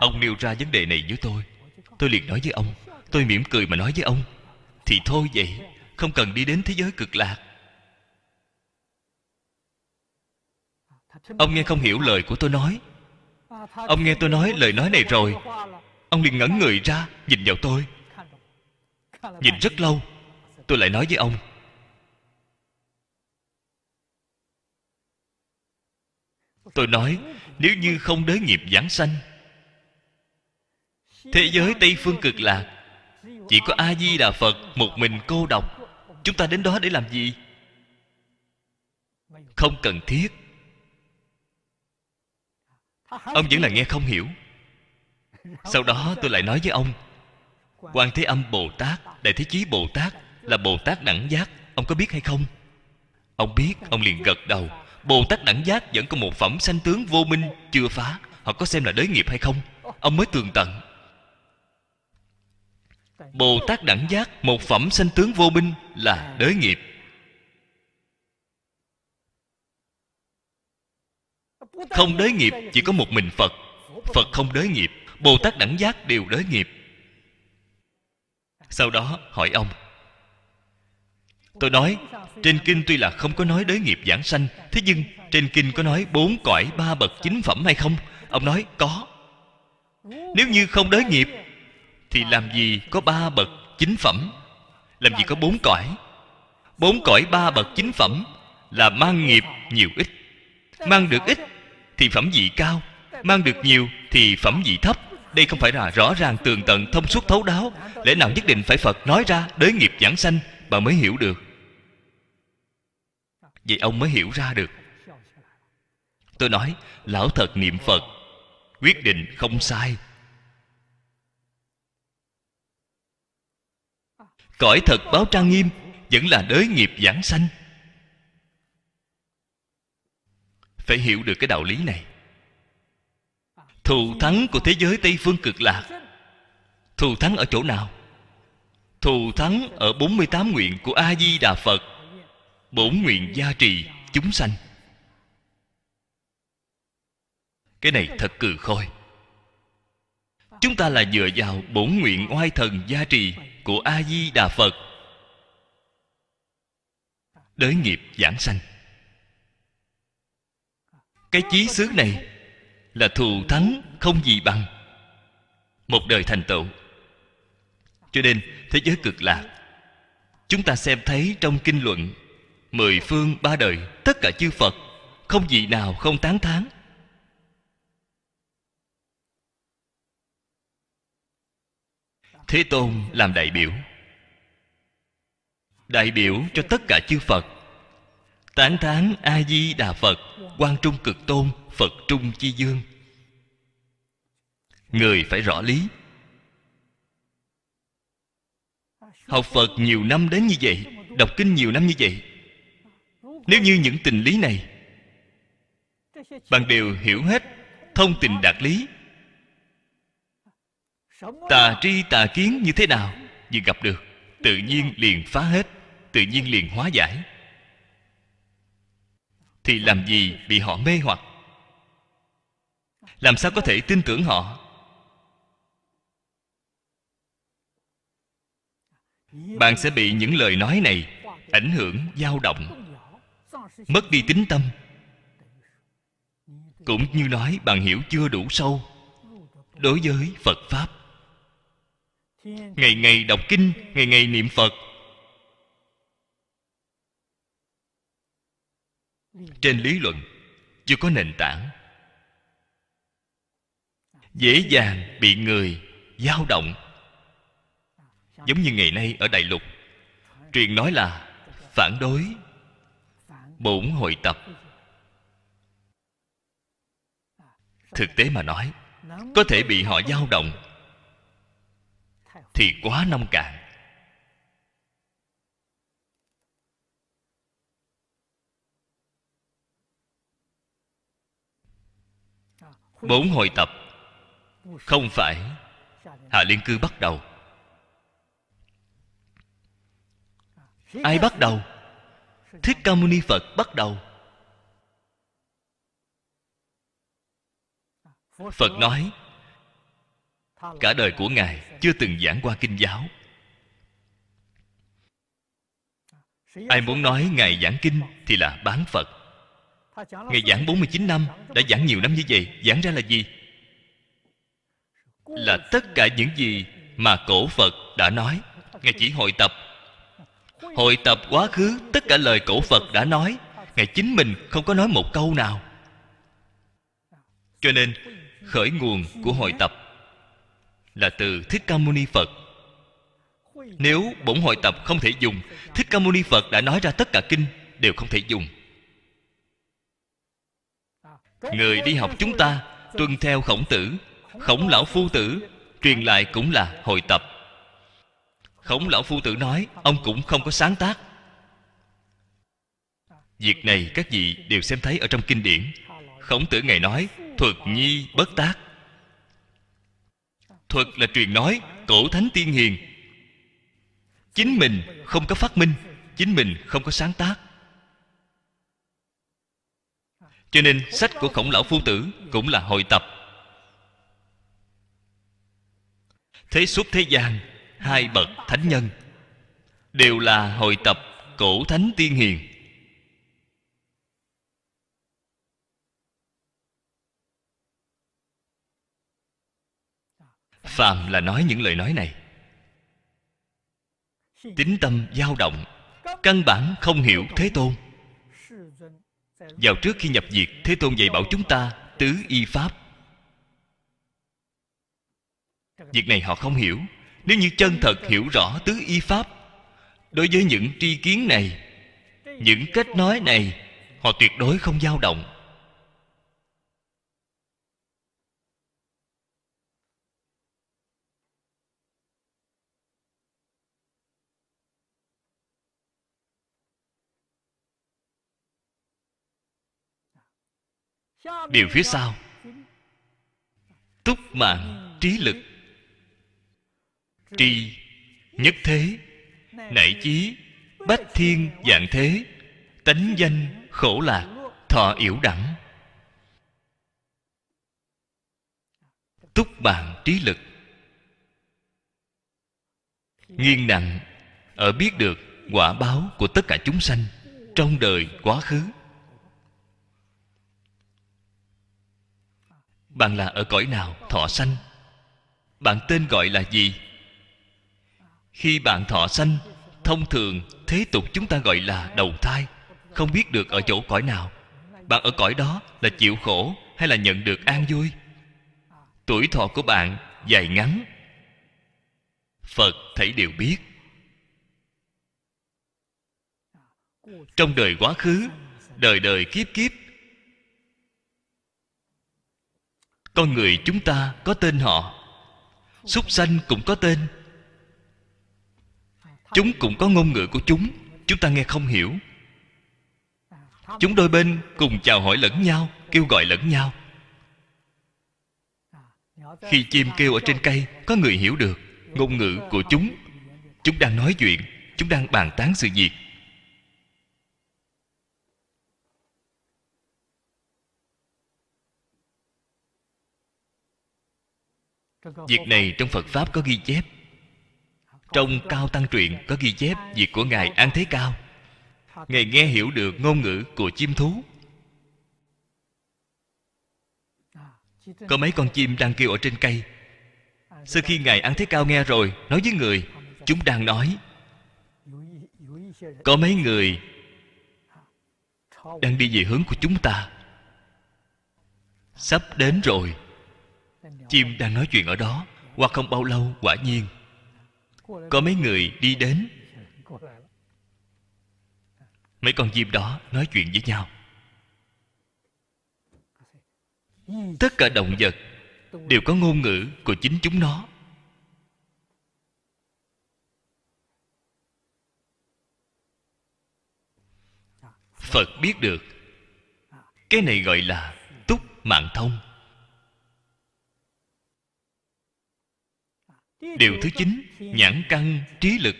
ông nêu ra vấn đề này với tôi. Tôi liền nói với ông, tôi mỉm cười mà nói với ông, thì thôi vậy, không cần đi đến thế giới cực lạc. Ông nghe không hiểu lời của tôi nói. Ông nghe tôi nói lời nói này rồi, ông liền ngẩn người ra, nhìn vào tôi. Nhìn rất lâu, tôi lại nói với ông. Tôi nói, nếu như không đới nghiệp giảng sanh thế giới tây phương cực lạc chỉ có a di đà phật một mình cô độc. Chúng ta đến đó để làm gì? Không cần thiết. Ông vẫn là nghe không hiểu. Sau đó tôi lại nói với ông, quan thế âm bồ tát, đại thế chí bồ tát là bồ tát đẳng giác, ông có biết hay không? Ông biết, ông liền gật đầu. Bồ tát đẳng giác vẫn có một phẩm sanh tướng vô minh chưa phá. Họ có xem là đới nghiệp hay không? Ông mới tường tận bồ tát đẳng giác một phẩm sanh tướng vô minh là đới nghiệp. Không đới nghiệp chỉ có một mình phật phật không đới nghiệp bồ tát đẳng giác đều đới nghiệp. Sau đó hỏi ông, tôi nói, trên kinh tuy là không có nói đới nghiệp giảng sanh, thế nhưng trên kinh có nói bốn cõi ba bậc chính phẩm hay không? Ông nói, có. Nếu như không đới nghiệp thì làm gì có ba bậc chính phẩm? Làm gì có bốn cõi? Bốn cõi ba bậc chính phẩm là mang nghiệp nhiều ít. Mang được ít thì phẩm vị cao, mang được nhiều thì phẩm vị thấp. Đây không phải là rõ ràng, tường tận, thông suốt, thấu đáo. Lẽ nào nhất định phải phật nói ra đới nghiệp giảng sanh bà mới hiểu được? Vậy ông mới hiểu ra được. Tôi nói, lão thật niệm phật, quyết định không sai. Cõi thật báo trang nghiêm, vẫn là đới nghiệp giảng sanh. Phải hiểu được cái đạo lý này. Thù thắng của thế giới tây phương cực lạc. Thù thắng ở chỗ nào? Thù thắng ở 48 nguyện của a di đà phật bổn nguyện gia trì chúng sanh. Cái này thật cừ khôi chúng ta là dựa vào bổn nguyện oai thần gia trì của a di đà phật. Đới nghiệp giảng sanh. Cái chí xứ này là thù thắng không gì bằng một đời thành tựu. Cho nên, thế giới cực lạc, chúng ta xem thấy trong kinh luận mười phương ba đời, tất cả chư phật không gì nào không tán thán. Thế tôn làm đại biểu. Đại biểu cho tất cả chư phật. Tán thán a di đà phật, quan trung cực tôn, phật trung chi dương. Người phải rõ lý. Học phật nhiều năm đến như vậy, đọc kinh nhiều năm như vậy. Nếu như những tình lý này, bạn đều hiểu hết thông tình đạt lý tà tri tà kiến như thế nào vừa gặp được? Tự nhiên liền phá hết tự nhiên liền hóa giải. Thì làm gì bị họ mê hoặc? Làm sao có thể tin tưởng họ? Bạn sẽ bị những lời nói này ảnh hưởng dao động mất đi tính tâm. Cũng như nói bạn hiểu chưa đủ sâu đối với phật pháp ngày ngày đọc kinh, ngày ngày niệm phật. Trên lý luận, chưa có nền tảng. Dễ dàng bị người dao động. Giống như ngày nay ở đại lục, truyền nói là phản đối, bổn hội tập. Thực tế mà nói, có thể bị họ dao động thì quá nông cạn. Bốn hội tập. Không phải. Hạ liên cư bắt đầu. Ai bắt đầu? Thích ca mâu ni phật bắt đầu. Phật nói cả đời của ngài chưa từng giảng qua kinh giáo. Ai muốn nói ngài giảng kinh thì là bán phật. Ngài giảng 49 năm, đã giảng nhiều năm như vậy, giảng ra là gì? Là tất cả những gì mà cổ phật đã nói. Ngài chỉ hội tập. Hội tập quá khứ, tất cả lời cổ phật đã nói. Ngài chính mình không có nói một câu nào. Cho nên, khởi nguồn của hội tập là từ thích ca mâu ni phật. Nếu bổn hội tập không thể dùng, thích ca mâu ni phật đã nói ra tất cả kinh đều không thể dùng. Người đi học chúng ta tuân theo khổng tử, khổng lão phu tử, truyền lại cũng là hội tập. Khổng lão phu tử nói, ông cũng không có sáng tác. Việc này các vị đều xem thấy ở trong kinh điển. Khổng tử ngày nói, thuật nhi bất tác thuật là truyền nói, cổ thánh tiên hiền. Chính mình không có phát minh, chính mình không có sáng tác. Cho nên sách của khổng lão phu tử cũng là hội tập. Thế xuất thế gian, hai bậc thánh nhân, đều là hội tập cổ thánh tiên hiền. Phàm là nói những lời nói này. Tính tâm dao động, căn bản không hiểu thế tôn. Vào trước khi nhập diệt, thế tôn dạy bảo chúng ta tứ y pháp. Việc này họ không hiểu. Nếu như chân thật hiểu rõ tứ y pháp, đối với những tri kiến này, những cách nói này, họ tuyệt đối không dao động. Điều phía sau. Túc mạng trí lực. Tri nhất thế, nảy chí bách thiên dạng thế, tánh danh khổ lạc, thọ yểu đẳng. Túc bạn trí lực. Nghiêng nặng ở biết được quả báo của tất cả chúng sanh trong đời quá khứ. Bạn là ở cõi nào? Thọ sanh. Bạn tên gọi là gì? Khi bạn thọ sanh, thông thường thế tục chúng ta gọi là đầu thai. Không biết được ở chỗ cõi nào. Bạn ở cõi đó là chịu khổ hay là nhận được an vui? Tuổi thọ của bạn dài ngắn. Phật thấy đều biết. Trong đời quá khứ, đời đời kiếp kiếp con người chúng ta có tên họ. Súc sanh cũng có tên. Chúng cũng có ngôn ngữ của chúng. Chúng ta nghe không hiểu. Chúng đôi bên cùng chào hỏi lẫn nhau, kêu gọi lẫn nhau. Khi chim kêu ở trên cây, có người hiểu được ngôn ngữ của chúng. Chúng đang nói chuyện, chúng đang bàn tán sự việc. Việc này trong phật pháp có ghi chép. Trong cao tăng truyện có ghi chép việc của ngài an thế cao. Ngài nghe hiểu được ngôn ngữ của chim thú. Có mấy con chim đang kêu ở trên cây. Sau khi ngài an thế cao nghe rồi, nói với người, chúng đang nói. Có mấy người đang đi về hướng của chúng ta. Sắp đến rồi chim đang nói chuyện ở đó, qua không bao lâu, quả nhiên. Có mấy người đi đến. Mấy con chim đó nói chuyện với nhau. Tất cả động vật đều có ngôn ngữ của chính chúng nó. Phật biết được, cái này gọi là túc mạng thông. Điều thứ chín, nhãn căn trí lực.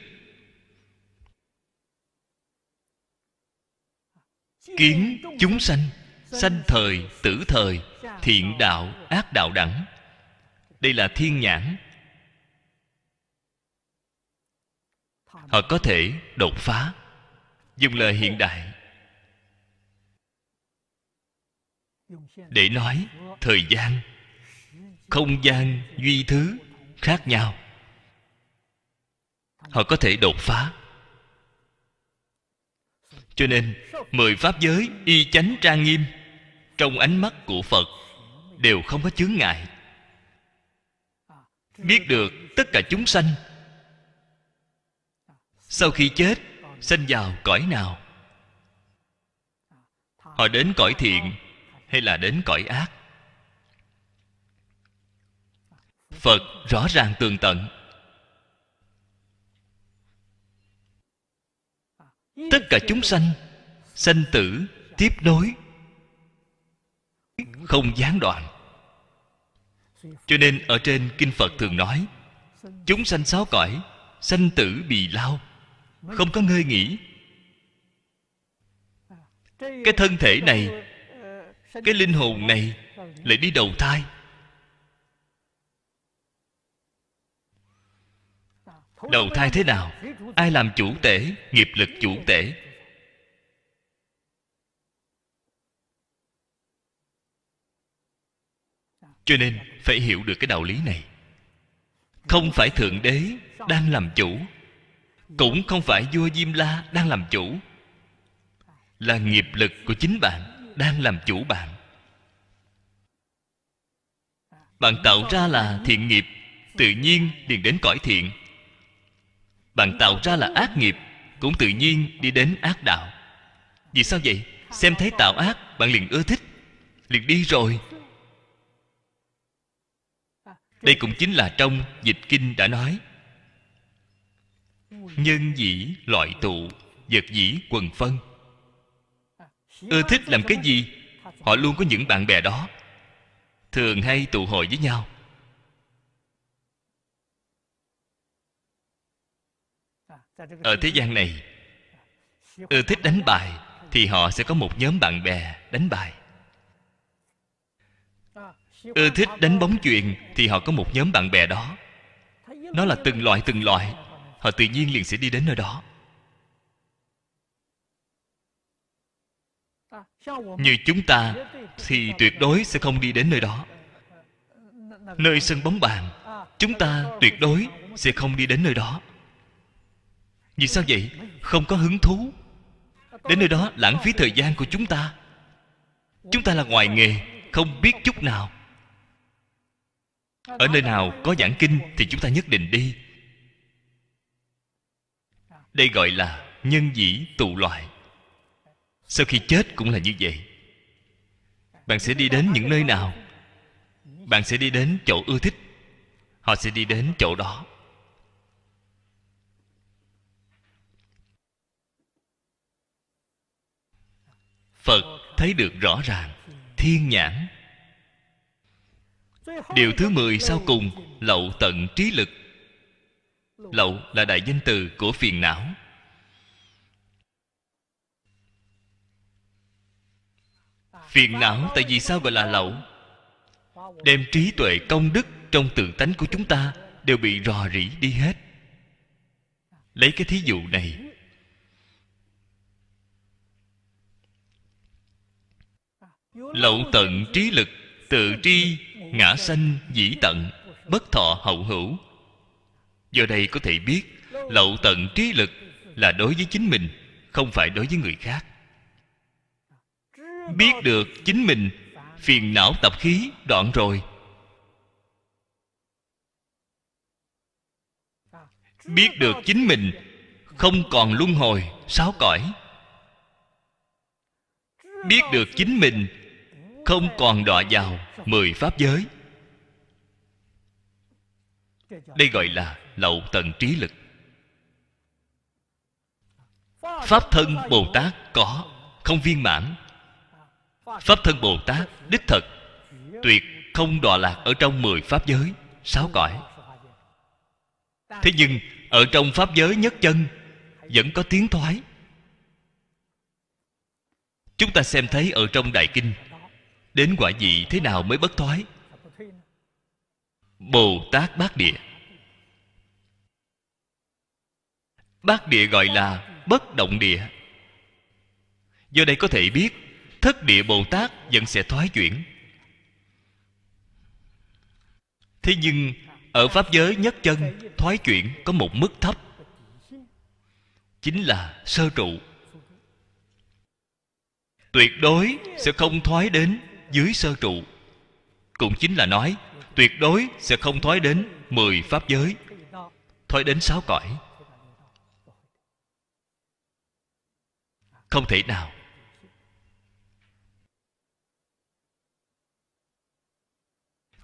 Kiến chúng sanh sanh thời, tử thời, thiện đạo, ác đạo đẳng. Đây là thiên nhãn. Họ có thể đột phá. Dùng lời hiện đại. Để nói thời gian, không gian duy thứ khác nhau. Họ có thể đột phá. Cho nên, mười pháp giới y chánh trang nghiêm trong ánh mắt của phật đều không có chướng ngại. Biết được tất cả chúng sanh sau khi chết sanh vào cõi nào? Họ đến cõi thiện hay là đến cõi ác? Phật rõ ràng tường tận. Tất cả chúng sanh sanh tử, tiếp nối, không gián đoạn. Cho nên ở trên kinh phật thường nói, chúng sanh sáu cõi, sanh tử bì lao, không có ngơi nghỉ. Cái thân thể này, cái linh hồn này lại đi đầu thai. Đầu thai thế nào? Ai làm chủ tể? Nghiệp lực chủ tể? Cho nên phải hiểu được cái đạo lý này. Không phải thượng đế đang làm chủ, cũng không phải vua diêm la đang làm chủ. Là nghiệp lực của chính bạn đang làm chủ bạn. Bạn tạo ra là thiện nghiệp, tự nhiên liền đến cõi thiện bạn tạo ra là ác nghiệp, cũng tự nhiên đi đến ác đạo. Vì sao vậy? Xem thấy tạo ác, bạn liền ưa thích, liền đi rồi. Đây cũng chính là trong dịch kinh đã nói. Nhân dĩ loại tụ, vật dĩ quần phân. Ưa thích làm cái gì? Họ luôn có những bạn bè đó. Thường hay tụ hội với nhau. Ở thế gian này ưa thích đánh bài thì họ sẽ có một nhóm bạn bè đánh bài. Ưa thích đánh bóng chuyền thì họ có một nhóm bạn bè đó. Nó là từng loại từng loại. họ tự nhiên liền sẽ đi đến nơi đó. Như chúng ta thì tuyệt đối sẽ không đi đến nơi đó. Nơi sân bóng bàn chúng ta tuyệt đối sẽ không đi đến nơi đó vì sao vậy? Không có hứng thú. Đến nơi đó lãng phí thời gian của chúng ta. Chúng ta là ngoài nghề, không biết chút nào. Ở nơi nào có giảng kinh thì chúng ta nhất định đi. Đây gọi là nhân dĩ tụ loại. Sau khi chết cũng là như vậy. Bạn sẽ đi đến những nơi nào? Bạn sẽ đi đến chỗ ưa thích. Họ sẽ đi đến chỗ đó. Phật thấy được rõ ràng, thiên nhãn. Điều thứ mười sau cùng, lậu tận trí lực. Lậu là đại danh từ của phiền não. Phiền não tại vì sao gọi là lậu? Đem trí tuệ công đức trong tự tánh của chúng ta đều bị rò rỉ đi hết. Lấy cái thí dụ này lậu tận trí lực, tự tri, ngã sanh, dĩ tận, bất thọ hậu hữu. Do đây có thể biết, lậu tận trí lực là đối với chính mình, không phải đối với người khác. Biết được chính mình, phiền não tập khí đoạn rồi. Biết được chính mình, không còn luân hồi sáu cõi. Biết được chính mình không còn đọa vào mười pháp giới. Đây gọi là lậu tận trí lực. Pháp thân bồ tát có, không viên mãn. Pháp thân bồ tát đích thật, tuyệt không đọa lạc ở trong mười pháp giới, sáu cõi. Thế nhưng, ở trong pháp giới nhất chân, vẫn có tiếng thoái. Chúng ta xem thấy ở trong đại kinh đến quả vị thế nào mới bất thoái? Bồ tát bát địa. Bát địa gọi là bất động địa. Do đây có thể biết, thất địa bồ tát vẫn sẽ thoái chuyển. Thế nhưng, ở pháp giới nhất chân, thoái chuyển có một mức thấp. Chính là sơ trụ. Tuyệt đối sẽ không thoái đến dưới sơ trụ. Cũng chính là nói, tuyệt đối sẽ không thoái đến mười pháp giới. Thoái đến sáu cõi. Không thể nào.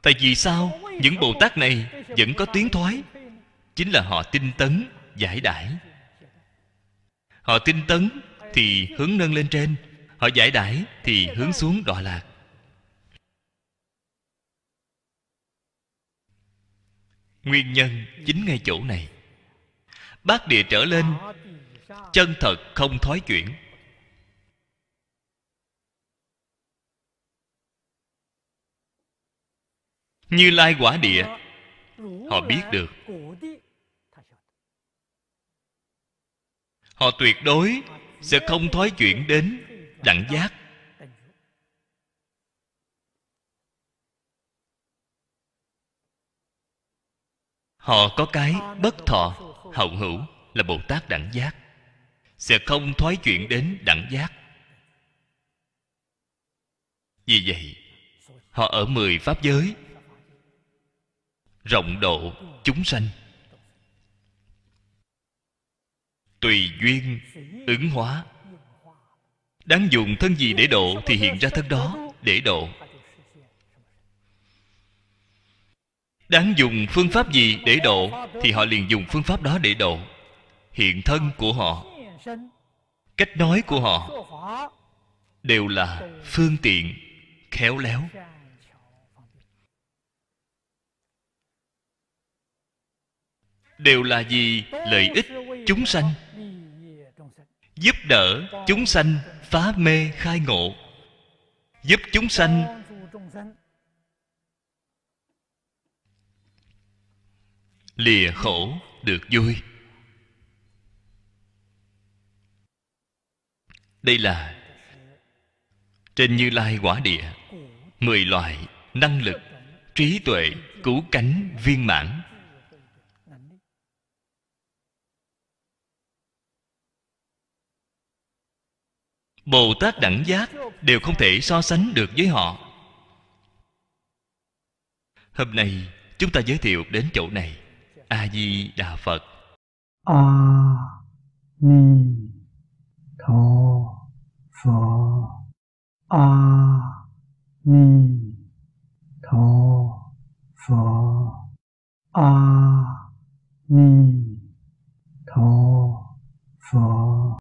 Tại vì sao những bồ tát này vẫn có tiếng thoái? Chính là họ tinh tấn, giải đãi. Họ tinh tấn thì hướng nâng lên trên, họ giải đãi thì hướng xuống đọa lạc. nguyên nhân chính ngay chỗ này. Bát địa trở lên, chân thật không thói chuyển. Như lai quả địa, họ biết được. Họ tuyệt đối sẽ không thói chuyển đến đẳng giác. Họ có cái bất thọ, hậu hữu là bồ tát đẳng giác. Sẽ không thoái chuyển đến đẳng giác. Vì vậy, họ ở mười pháp giới. Rộng độ chúng sanh. Tùy duyên, ứng hóa. Đáng dùng thân gì để độ thì hiện ra thân đó, để độ. Đáng dùng phương pháp gì để độ thì họ liền dùng phương pháp đó để độ. Hiện thân của họ, cách nói của họ đều là phương tiện khéo léo. Đều là gì lợi ích chúng sanh, giúp đỡ chúng sanh phá mê khai ngộ, giúp chúng sanh lìa khổ, được vui. Đây là trên như lai quả địa, mười loại năng lực, trí tuệ, cứu cánh, viên mãn. Bồ tát đẳng giác đều không thể so sánh được với họ. Hôm nay, chúng ta giới thiệu đến chỗ này a di đà phật. A ni tho phở a ni tho phở a ni tho phở